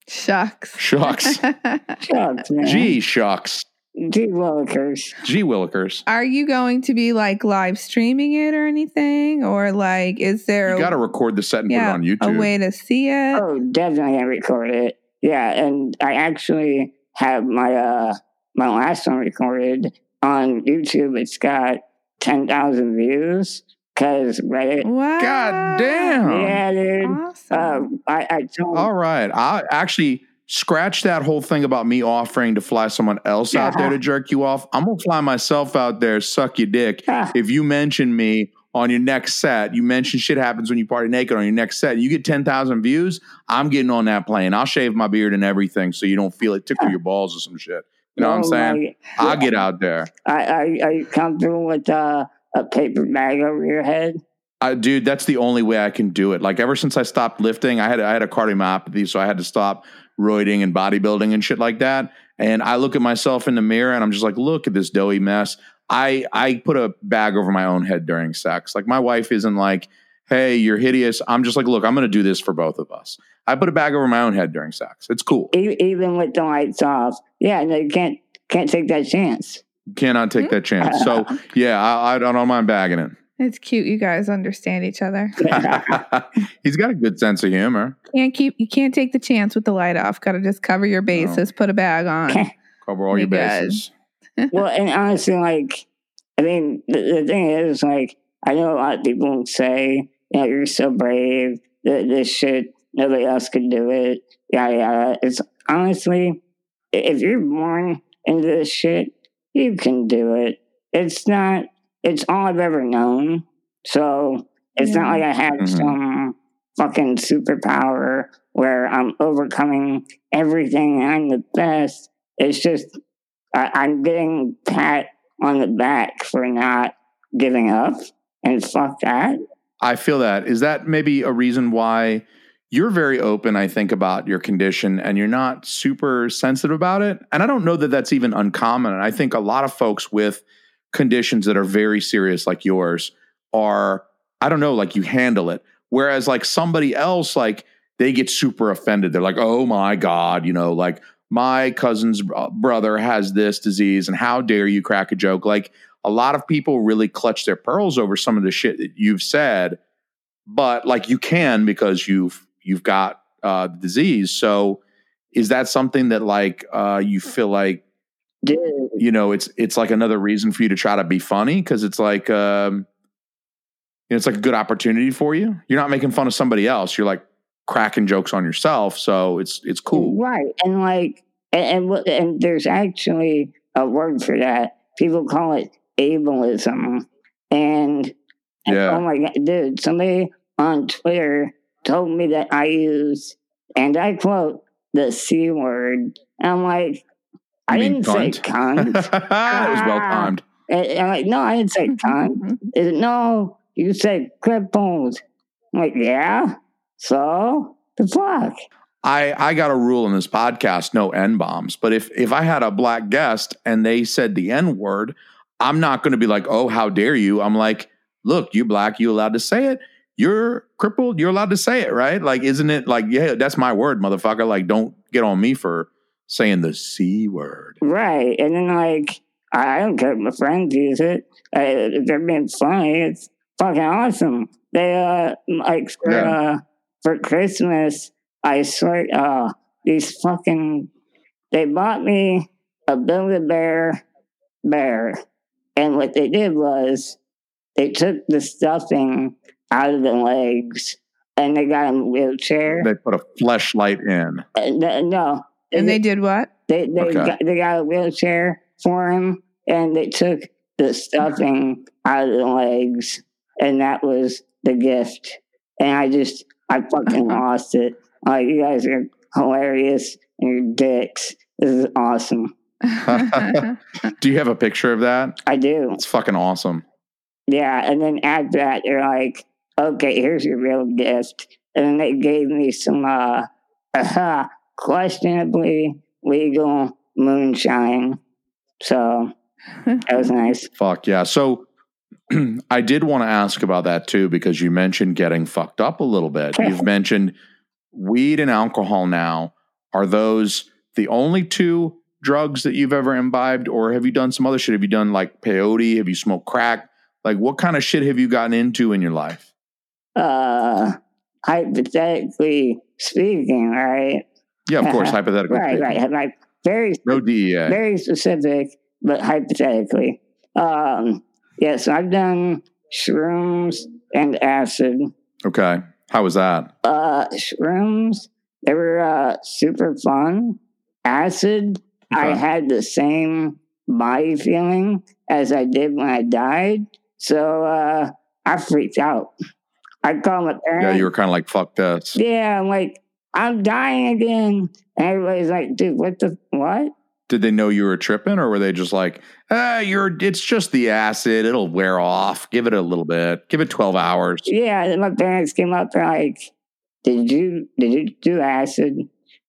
Shucks. Shucks. Shucks, man. Gee, shucks. Gee willikers. Gee, Willikers. Are you going to be like live streaming it or anything? Or like, is there You a, got to record the set and yeah, put it on a way to see it? Oh, definitely I record it. Yeah, and I actually have my uh my last one recorded on YouTube. It's got ten thousand views because Reddit. Wow. God damn. Yeah, dude. Awesome. Um, I I told All right. I actually scratch that whole thing about me offering to fly someone else out there to jerk you off. I'm gonna fly myself out there, suck your dick. Ah, If you mention me on your next set, you mention shit happens when you party naked on your next set, you get 10,000 views, I'm getting on that plane. I'll shave my beard and everything so you don't feel it tickle your balls or some shit. You know what I'm oh saying? my- I'll get out there. I, I, are you comfortable with uh, a paper bag over your head? I, dude, that's the only way I can do it. Like ever since I stopped lifting, I had I had a cardiomyopathy, so I had to stop roiding and bodybuilding and shit like that. And I look at myself in the mirror and I'm just like, look at this doughy mess. I I put a bag over my own head during sex. Like my wife isn't like, hey, you're hideous. I'm just like, look, I'm going to do this for both of us. I put a bag over my own head during sex. It's cool. Even with the lights off. Yeah, no, you can't can't take that chance. Cannot take that chance. So yeah, I, I don't mind bagging it. It's cute. You guys understand each other. He's got a good sense of humor. Can't keep. You can't take the chance with the light off. Got to just cover your bases. Put a bag on. Cover all your You guys. bases. well, and honestly, like, I mean, the, the thing is, like, I know a lot of people say, you know, you're so brave. That this shit, nobody else could do it. Yeah, yeah. It's honestly, if you're born into this shit, you can do it. It's not. It's all I've ever known. So it's not like I have Mhm. some fucking superpower where I'm overcoming everything and I'm the best. It's just I, I'm getting pat on the back for not giving up, and fuck that. I feel that. Is that maybe a reason why you're very open, I think, about your condition and you're not super sensitive about it? And I don't know that that's even uncommon. And I think a lot of folks with conditions that are very serious, like yours, are, I don't know, like you handle it. Whereas, like somebody else, like they get super offended. They're like, oh my God, you know, like my cousin's brother has this disease and how dare you crack a joke? Like, a lot of people really clutch their pearls over some of the shit that you've said but like you can because you've you've got uh the disease so is that something that like uh you feel like Dude, you know it's it's like another reason for you to try to be funny because it's like um you know, it's like a good opportunity for you you're not making fun of somebody else you're like cracking jokes on yourself so it's it's cool right? And like, and and, and there's actually a word for that. People call it ableism, and Yeah. oh my god, dude! Somebody on Twitter told me that I use, and I quote, the c word. And I'm like, I didn't say cunt? cunt. that was well ah. timed And, and I'm like, no, I didn't say mm-hmm. cunt. Is mm-hmm. it, no, you said cripples. I'm like, yeah. So the fuck. I, I got a rule in this podcast, no N bombs. But if if I had a black guest and they said the N word, I'm not going to be like, oh, how dare you? I'm like, look, you black, you allowed to say it. You're crippled, you're allowed to say it, right? Like, isn't it like, yeah, that's my word, motherfucker. Like, don't get on me for saying the C word. Right. And then like, I don't care if my friends use it. Uh, they're being funny. It's fucking awesome. They uh like for Yeah. uh for Christmas, I swear uh these fucking they bought me a Build a Bear bear. And what they did was they took the stuffing out of the legs, and they got him in a wheelchair. They put a fleshlight in. Uh, no, no, And they did what? they they Okay. got, they got a wheelchair for him, and they took the stuffing out of the legs, and that was the gift. And I just I fucking lost it. Like you guys are hilarious and you're dicks. This is awesome. Do you have a picture of that? I do. It's fucking awesome. Yeah, and then after that, they're like, "Okay, here's your real gift," and then they gave me some uh, uh questionably legal moonshine. So that was nice. Fuck yeah. So I did want to ask about that too, because you mentioned getting fucked up a little bit. You've mentioned weed and alcohol now. Are those the only two drugs that you've ever imbibed, or have you done some other shit? Have you done like peyote? Have you smoked crack? Like what kind of shit have you gotten into in your life? Uh, hypothetically speaking, right? Yeah, of course, hypothetically. Right, right. Like very, No DEA. very specific, but hypothetically. Um, yes, I've done shrooms and acid. Okay. How was that? Uh, shrooms, they were uh, super fun. Acid, I had the same body feeling as I did when I died. So uh, I freaked out. I called my Yeah, you were kind of like, fuck this. Yeah, I'm like, I'm dying again. And everybody's like, dude, what the, what? Did they know you were tripping, or were they just like, ah, you're? It's just the acid; it'll wear off. Give it a little bit. Give it twelve hours. Yeah, and my parents came up and like, did you, did you do acid?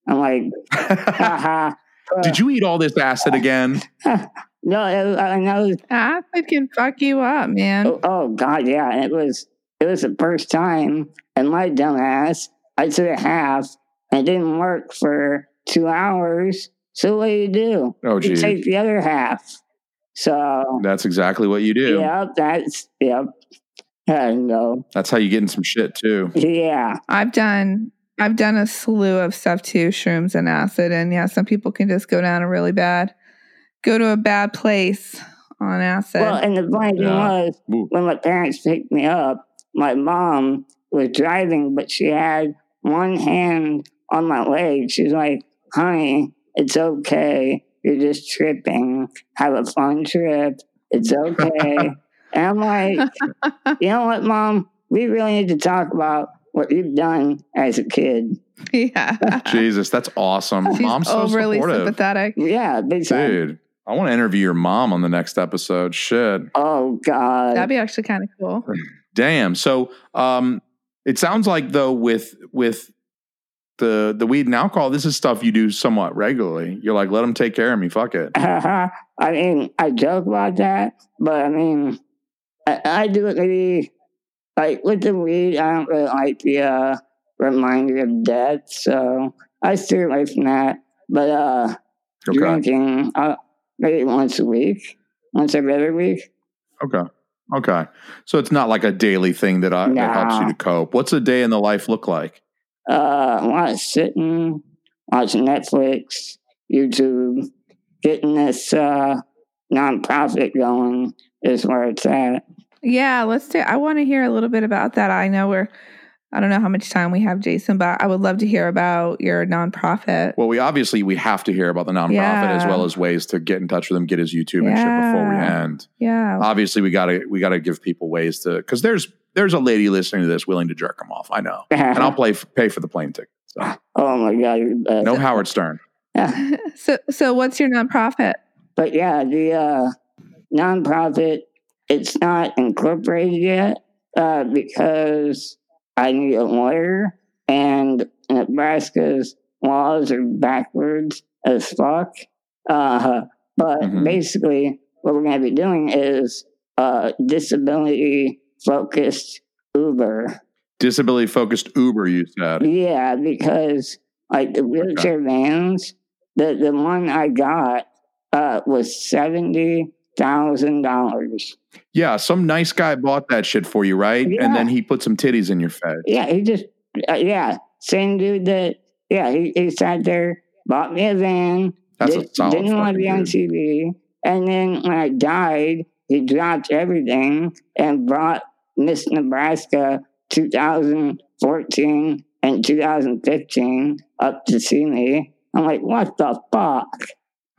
I'm like, haha. Did you eat all this acid again? No, it, I know. Acid can fuck you up, man. Oh, oh God, yeah. And it was, it was the first time, and my dumb ass, I took a half, and it didn't work for two hours. So what do you do? Oh, You take the other half. So that's exactly what you do. Yep, that's yep. I know. Uh, that's how you get in some shit too. Yeah. I've done I've done a slew of stuff too, shrooms and acid, and yeah, some people can just go down a really bad, go to a bad place on acid. Well, and the funny thing Yeah. was, Ooh. when my parents picked me up, my mom was driving, but she had one hand on my leg. She's like, "Honey, it's okay. You're just tripping. Have a fun trip. It's okay." and I'm like, "You know what, mom? We really need to talk about what you've done as a kid." yeah, Jesus, that's awesome. she's Mom's so overly supportive, sympathetic. Yeah, big time. dude. I want to interview your mom on the next episode. Shit. Oh God. That'd be actually kind of cool. Damn. So, um, it sounds like though with with the the weed and alcohol, this is stuff you do somewhat regularly. You're like, let them take care of me. Fuck it. I mean, I joke about that, but I mean, I, I do it maybe like with the weed. I don't really like the uh, reminder of death, so I steer away from that. But uh, Okay. drinking uh, maybe once a week, once every other week. Okay. Okay. So it's not like a daily thing that, uh, that helps you to cope. What's a day in the life look like? Uh, a lot of sitting, watching Netflix, YouTube, getting this uh, nonprofit going is where it's at. Yeah, let's do. I want to hear a little bit about that. I know we're. I don't know how much time we have, Jason, but I would love to hear about your nonprofit. Well, we obviously we have to hear about the nonprofit as well as ways to get in touch with him, get his YouTube and shit before we Yeah. end. Yeah, Obviously, we gotta we gotta give people ways to because there's there's a lady listening to this willing to jerk him off. I know, and I'll play pay for the plane ticket. So oh my god, you're the best. no Howard Stern. Yeah. so so what's your nonprofit? But yeah, the uh, nonprofit, it's not incorporated yet uh, because I need a lawyer, and Nebraska's laws are backwards as fuck. Uh, but Mhm. basically, what we're going to be doing is uh, disability focused Uber. Disability focused Uber, you said. Yeah, because like the wheelchair vans, the the one I got uh, was seventy thousand dollars. Yeah, some nice guy bought that shit for you, right? Yeah. And then he put some titties in your face. Yeah, he just uh, yeah, same dude that yeah he, he sat there, bought me a van. That's a did, solid Didn't want to be on dude. TV, and then when I died, he dropped everything and brought Miss Nebraska 2014 and 2015 up to see me. I'm like, what the fuck?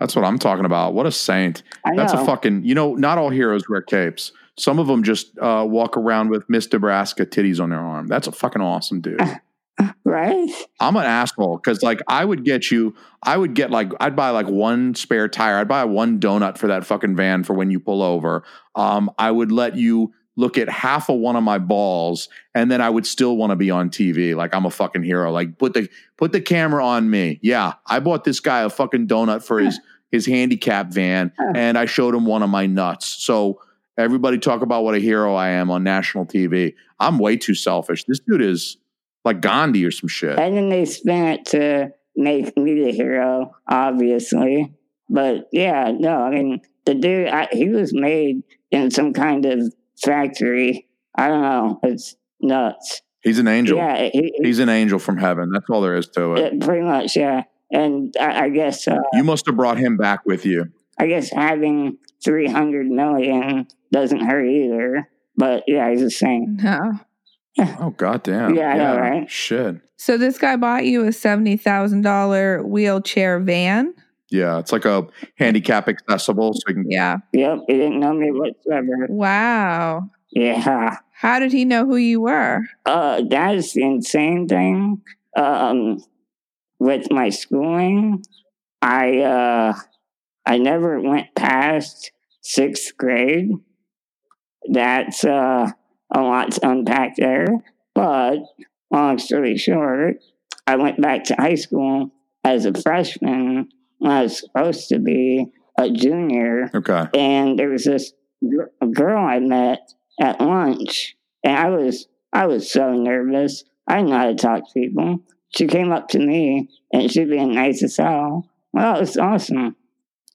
That's what I'm talking about. What a saint. That's a fucking, you know, not all heroes wear capes. Some of them just uh, walk around with Miss Nebraska titties on their arm. That's a fucking awesome dude. right? I'm an asshole because, like, I would get you, I would get like, I'd buy like one spare tire. I'd buy one donut for that fucking van for when you pull over. Um, I would let you look at half of one of my balls and then I would still want to be on TV. Like, I'm a fucking hero. Like, put the, put the camera on me. Yeah. I bought this guy a fucking donut for his, his handicap van and I showed him one of my nuts. So, everybody talk about what a hero I am on national TV. I'm way too selfish. This dude is like Gandhi or some shit. And then they spin it to make me the hero, obviously. But yeah, no, I mean, the dude, I, he was made in some kind of factory. I don't know. It's nuts. He's an angel. Yeah, he, he- He's an angel from heaven. That's all there is to it. uh, pretty much, yeah. And I, I guess, uh, You must have brought him back with you. I guess having 300 million doesn't hurt either. But yeah, he's the same. No. Oh goddamn. Yeah, I know, right? Shit. So this guy bought you a seventy thousand dollar wheelchair van. Yeah, it's like a handicap accessible, so you can. Yeah. Yep, he didn't know me whatsoever. Wow. Yeah. How did he know who you were? Uh, that is the insane thing. Um, with my schooling, I uh, I never went past sixth grade. That's uh, a lot to unpack there. But long story short, I went back to high school as a freshman when I was supposed to be a junior Okay. and there was this girl I met at lunch, and I was I was so nervous. I didn't know how to talk to people. She came up to me, and she being nice as hell. Well, it was awesome.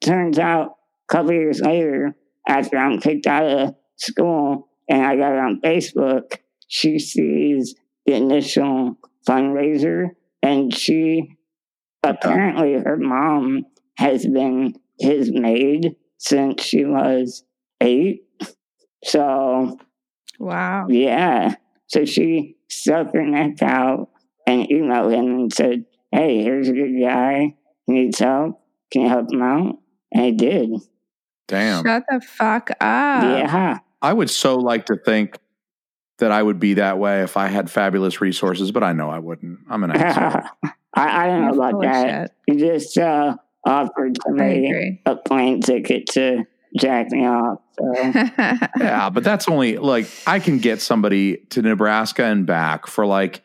Turns out, a couple years later, after I'm kicked out of school, and I got on Facebook, she sees the initial fundraiser, and she apparently her mom has been his maid since she was eight. So, Wow. yeah. So she stuck her neck out and emailed him and said, Hey, here's a good guy. He needs help. Can you help him out? And he did. Damn. Shut the fuck up. yeah. I would so like to think that I would be that way if I had fabulous resources, but I know I wouldn't. I'm an asshole. I, I don't know about full of that. He just uh, offered to me a plane ticket to jack me off. So. yeah, but that's only like I can get somebody to Nebraska and back for like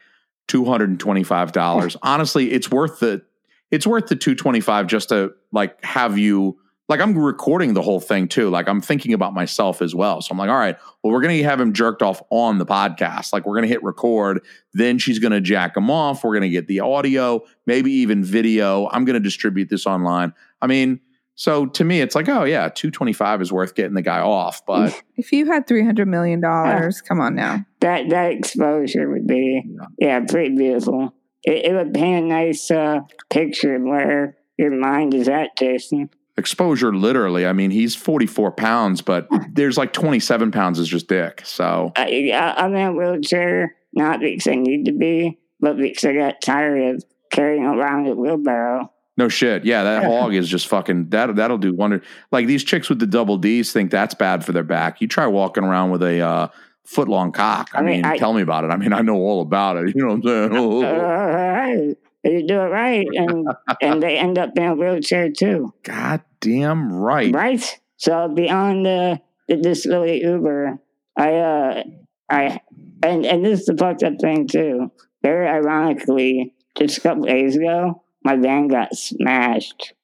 two hundred and twenty five dollars. Honestly, it's worth the it's worth the two twenty five just to like have you like I'm recording the whole thing too. Like I'm thinking about myself as well. So I'm like, all right, well, we're gonna have him jerked off on the podcast. Like we're gonna hit record, then she's gonna jack him off. We're gonna get the audio, maybe even video. I'm gonna distribute this online. I mean, so to me, it's like, oh yeah, two twenty five is worth getting the guy off, but. if you had three hundred million dollars, come on now. That that exposure would be yeah. pretty beautiful. It, it would paint a nice uh, picture of where your mind is at jason. Exposure literally. I mean he's 44 pounds but there's like 27 pounds is just dick so. I, I, i'm in a wheelchair not because i need to be but because i got tired of carrying around a wheelbarrow. No shit. Yeah that hog is just fucking that that'll do wonder like these chicks with the double d's think that's bad for their back. You try walking around with a uh foot long cock. I, I mean, mean, I- tell me about it. I mean i know all about it. You know what i'm saying? Oh, uh, you do it right and and they end up in a wheelchair too. God damn right. Right. So beyond the, the disability uber i uh i and and this is the fucked up thing too. Very ironically just a couple days ago my van got smashed.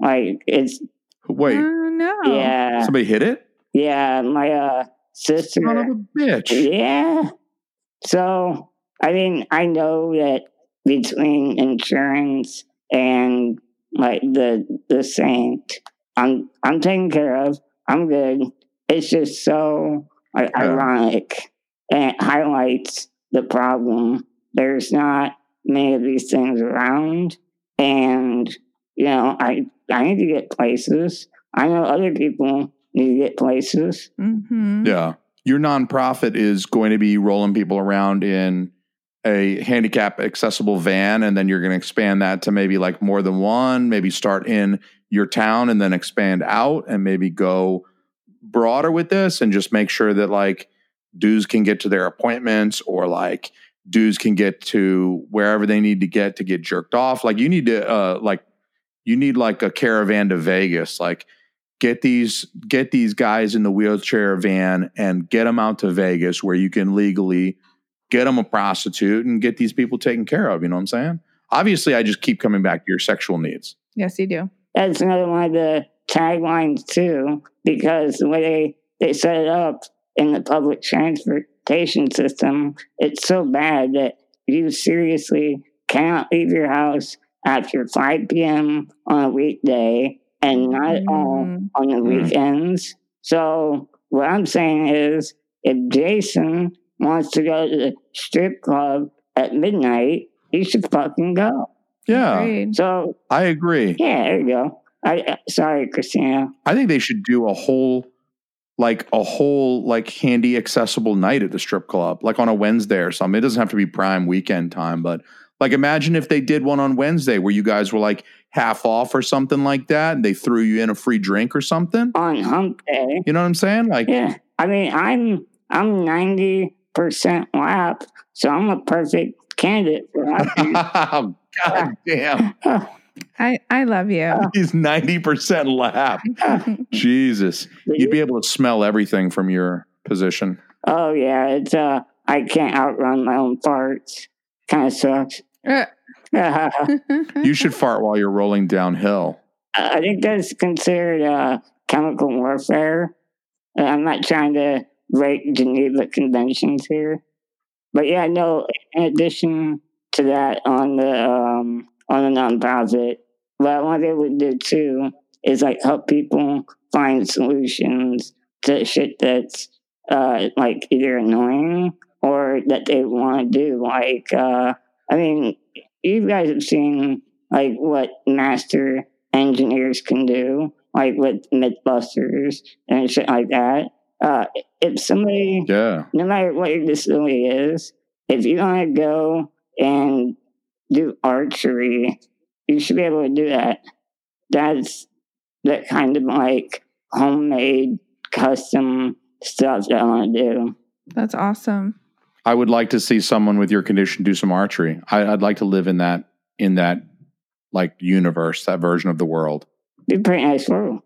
Like it's wait. Oh no. yeah. Somebody hit it? Yeah my uh sister son of a bitch. Yeah. So i mean i know that between insurance and like the the saint i'm i'm taken care of. I'm good. It's just so like, Yeah. ironic. And it highlights the problem. There's not many of these things around. And you know i i need to get places. I know other people need to get places. Hmm yeah. Your nonprofit is going to be rolling people around in a handicap accessible van and then you're going to expand that to maybe like more than one maybe start in your town and then expand out and maybe go broader with this and just make sure that like dudes can get to their appointments or like dudes can get to wherever they need to get to get jerked off. Like you need to uh like you need like a caravan to Vegas. Like get these get these guys in the wheelchair van and get them out to Vegas where you can legally get them a prostitute and get these people taken care of. You know what I'm saying? Obviously, I just keep coming back to your sexual needs. Yes, you do. That's another one of the taglines too, because the way they, they set it up in the public transportation system, it's so bad that you seriously cannot leave your house after 5 p.m. on a weekday and not at all Mm. on the Mm. weekends. So what I'm saying is if Jason wants to go to the strip club at midnight, he should fucking go. Yeah, Agreed. So I agree. yeah, there you go. I uh, sorry, Christina. I think they should do a whole like a whole like handy accessible night at the strip club, like on a Wednesday or something. It doesn't have to be prime weekend time, but like imagine if they did one on Wednesday where you guys were like half off or something like that and they threw you in a free drink or something. On hump day. You know what I'm saying? Like Yeah. I mean I'm I'm ninety percent lap, so I'm a perfect candidate for that. God damn. I, I love you. He's 90% lap. Jesus. You'd be able to smell everything from your position. oh yeah, it's uh I can't outrun my own farts. Kinda sucks. You should fart while you're rolling downhill. I think that's considered uh, chemical warfare. I'm not trying to break Geneva Conventions here, but yeah, no. In addition to that, on the um, on the nonprofit, what I want to do too is like help people find solutions to shit that's uh, like either annoying or that they want to do. Like, uh, I mean, you guys have seen like what master engineers can do, like with Mythbusters and shit like that. Uh, if somebody, Yeah. no matter what your disability is, if you want to go and do archery, you should be able to do that. That's that kind of like homemade, custom stuff that I want to do. That's awesome. I would like to see someone with your condition do some archery. I, I'd like to live in that in that like universe, that version of the world. Be pretty nice world.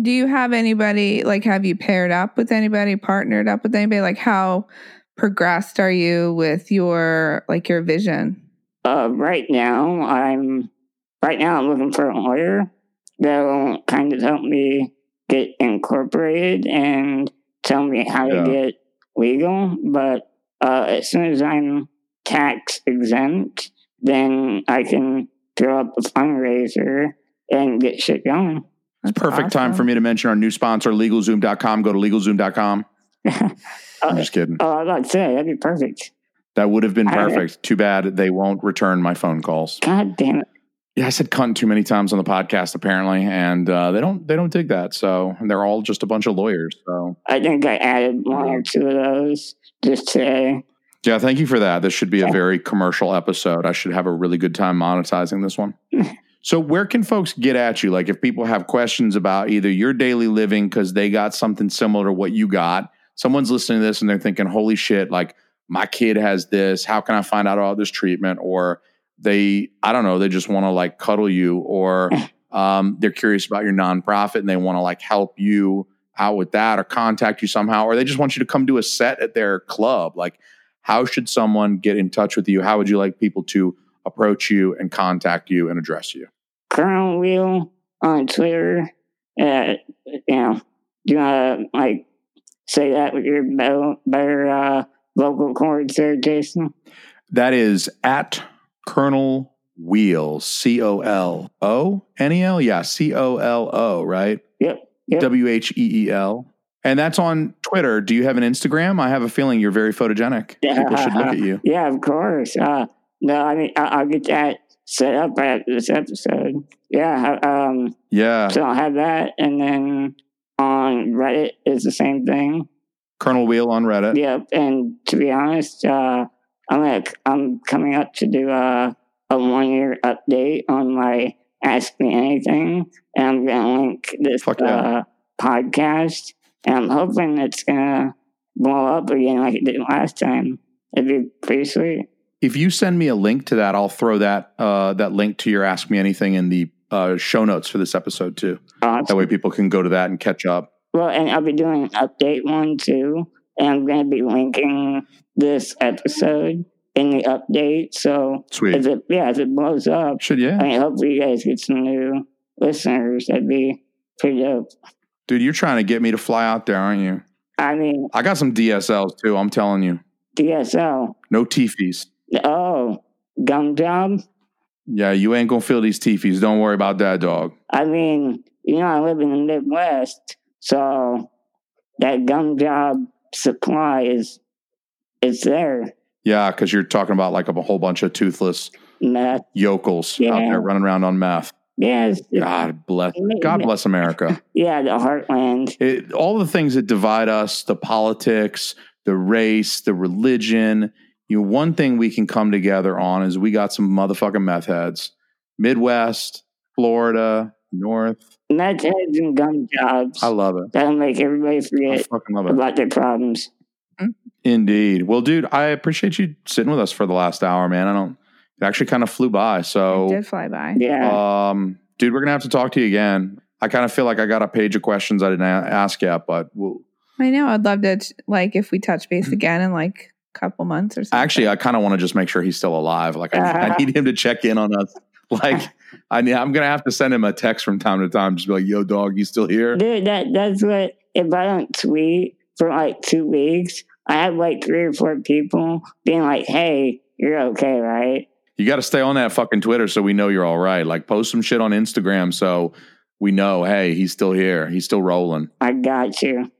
Do you have anybody like have you paired up with anybody, partnered up with anybody? Like how progressed are you with your like your vision? Uh, right now, I'm right now I'm looking for a lawyer that will kind of help me get incorporated and tell me how Yeah. to get legal. But uh, as soon as I'm tax exempt, then I can throw up a fundraiser and get shit going. That's Perfect time for me to mention our new sponsor, LegalZoom.com. Go to LegalZoom.com. I'm just kidding. Oh, I was about to say that'd be perfect. That would have been I- perfect. Too bad they won't return my phone calls. God damn it! Yeah, I said cunt too many times on the podcast apparently, and uh, they don't they don't dig that. So and they're all just a bunch of lawyers. So I think I added one or two of those just today. yeah, thank you for that. This should be a very commercial episode. I should have a really good time monetizing this one. so where can folks get at you? Like if people have questions about either your daily living because they got something similar to what you got, someone's listening to this and they're thinking, "Holy shit!" Like my kid has this. How can I find out about this treatment? Or they, I don't know, they just want to like cuddle you, or um, they're curious about your nonprofit and they want to like help you out with that, or contact you somehow, or they just want you to come do a set at their club. Like, how should someone get in touch with you? How would you like people to approach you and contact you and address you? Colonel Wheel on Twitter. Uh, you know, do you want to like say that with your better, better uh, vocal cords there, Jason? That is at Colonel Wheel, C O L O N E L. Yeah, C O L O, right? Yep. W H E E L. And that's on Twitter. Do you have an Instagram? I have a feeling you're very photogenic. People should look at you. Yeah, of course. Uh, no, I mean, I'll get that set up after this episode. Yeah. Um, Yeah. so I'll have that. And then on Reddit is the same thing. Colonel Wheel on Reddit. Yep. And to be honest, uh, I'm like I'm coming up to do a a one year update on my Ask Me Anything, and I'm gonna link this yeah. uh, podcast, and I'm hoping it's gonna blow up again like it did last time. It'd be pretty sweet. If you send me a link to that, I'll throw that uh, that link to your Ask Me Anything in the uh, show notes for this episode too. That way people can go to that and catch up. Well, and I'll be doing an update one too, and I'm gonna be linking this episode in the update. So Sweet. if it yeah, if it blows up, Should yeah. I mean, hopefully you guys get some new listeners. That'd be pretty dope. dude. You're trying to get me to fly out there, aren't you? I mean, I got some DSLs too. I'm telling you, DSL. no teefies. Oh, gum job. Yeah, you ain't gonna feel these teefies. Don't worry about that, dog. I mean, you know, I live in the Midwest, so that gum job supply is it's there. Yeah, because you're talking about like a whole bunch of toothless Meth. yokels out there running around on meth. Yes. God bless. God bless America. Yeah, the heartland. It, all the things that divide us, the politics, the race, the religion. You know, one thing we can come together on is we got some motherfucking meth heads. Midwest, Florida, North. Meth heads and gum jobs. I love it. That'll make everybody I forget fucking love it. about their problems. Indeed. Well, dude, I appreciate you sitting with us for the last hour, man. I don't. It actually kind of flew by. It So, did fly by. Yeah. um, dude, we're gonna have to talk to you again. I kind of feel like I got a page of questions I didn't a- ask yet, but we'll, I know. I'd love to like if we touch base again in like a couple months or something. Actually, I kind of want to just make sure he's still alive. Like, I, I need him to check in on us. Like, I need, I'm gonna have to send him a text from time to time, just be like, "Yo, dog, you still here?" Dude, that that's what if I don't tweet for like two weeks, I have like three or four people being like, Hey, you're okay, right? You got to stay on that fucking Twitter so we know you're all right. Like, post some shit on Instagram so we know, hey, he's still here. He's still rolling. I got you.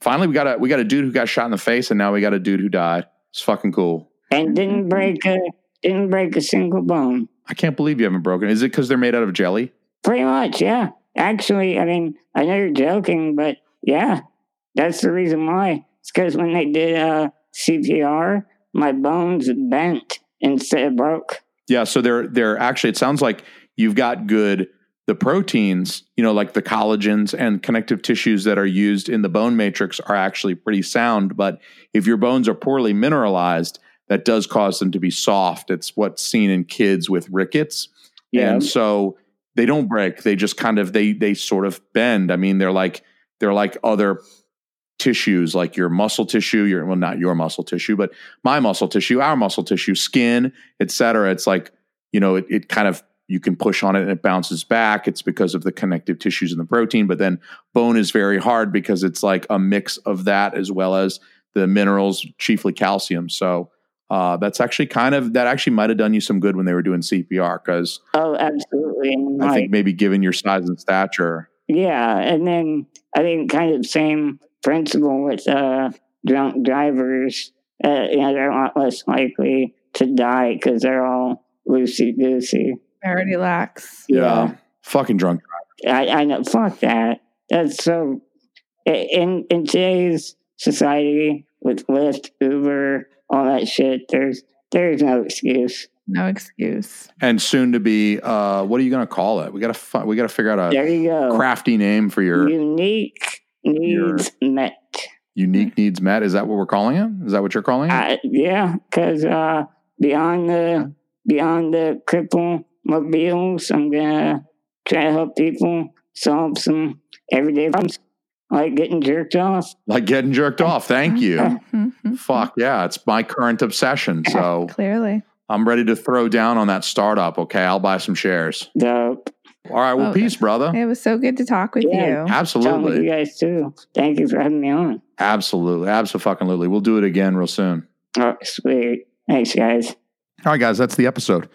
Finally, we got a we got a dude who got shot in the face, and now we got a dude who died. It's fucking cool. And didn't break a didn't break a single bone. I can't believe you haven't broken. Is it because they're made out of jelly? Pretty much, yeah. Actually, I mean, I know you're joking, but yeah, that's the reason why. It's because when they did uh, CPR, my bones bent instead of broke. Yeah, so they're they're actually it sounds like you've got good the proteins, you know, like the collagens and connective tissues that are used in the bone matrix are actually pretty sound, but if your bones are poorly mineralized, that does cause them to be soft. It's what's seen in kids with rickets. Yeah. And so they don't break. They just kind of they they sort of bend. I mean, they're like they're like other tissues, like your muscle tissue, your well, not your muscle tissue, but my muscle tissue, our muscle tissue, skin, et cetera. It's like, you know, it, it kind of you can push on it and it bounces back. It's because of the connective tissues and the protein. But then bone is very hard because it's like a mix of that as well as the minerals, chiefly calcium. So uh, that's actually kind of that actually might have done you some good when they were doing CPR because Oh, absolutely. I think maybe given your size and stature, Yeah, and then I think kind of same principle with uh, drunk drivers. Uh, you know, they're a lot less likely to die because they're all loosey goosey. Already lax. yeah, fucking drunk. I, I know. Fuck that. That's so. In in today's society with Lyft, Uber, all that shit, there's there's no excuse. No excuse. and soon to be uh what are you going to call it we got to fi- we got to figure out a There you go. crafty name for your Unique needs met. unique needs met is that what we're calling it is that what you're calling it Uh, yeah, because uh, beyond the beyond the cripple mobiles, I'm gonna try to help people solve some everyday problems, like getting jerked off. like getting jerked off thank you Mhm. fuck yeah it's my current obsession so Clearly. i'm ready to throw down on that startup okay i'll buy some shares Dope. All right well Oh, peace brother It was so good to talk with Yeah. you. Tell me absolutely you guys too. Thank you for having me on. absolutely absolutely we'll do it again real soon Oh, sweet. Thanks, guys. All right, guys, that's the episode.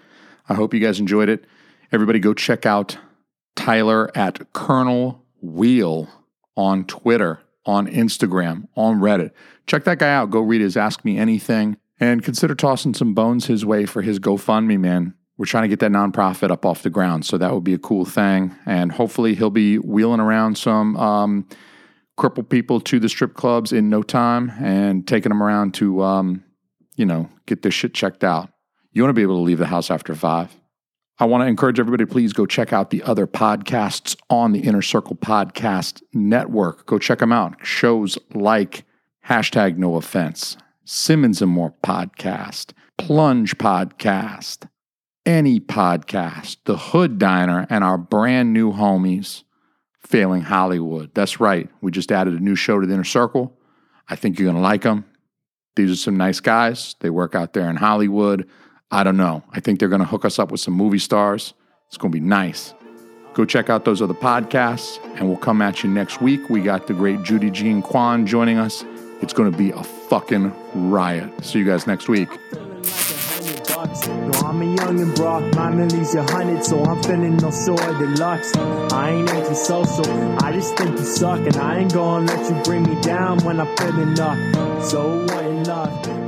I hope you guys enjoyed it. Everybody go check out Tyler at Colonel Wheel on Twitter, on Instagram, on Reddit. Check that guy out. Go read his Ask Me Anything and consider tossing some bones his way for his GoFundMe, man. We're trying to get that nonprofit up off the ground. So that would be a cool thing. And hopefully he'll be wheeling around some um, cripple people to the strip clubs in no time and taking them around to, um, you know, get their shit checked out. You want to be able to leave the house after five. I want to encourage everybody, please go check out the other podcasts on the Inner Circle Podcast Network. Go check them out. Shows like hashtag no offense, Simmons and More Podcast, Plunge Podcast, Any Podcast, The Hood Diner, and our brand new homies, Failing Hollywood. That's right. We just added a new show to the Inner Circle. I think you're going to like them. These are some nice guys. They work out there in Hollywood. I don't know. I think they're going to hook us up with some movie stars. It's going to be nice. Go check out those other podcasts, and we'll come at you next week. We got the great Judy Jean Kwan joining us. It's going to be a fucking riot. See you guys next week. No, I'm a young and broad, my millies a hundred, so I'm feeling no sort of deluxe. I ain't anti-social, I just think you suck, and I ain't gonna let you bring me down when I'm feeling up. So what in love?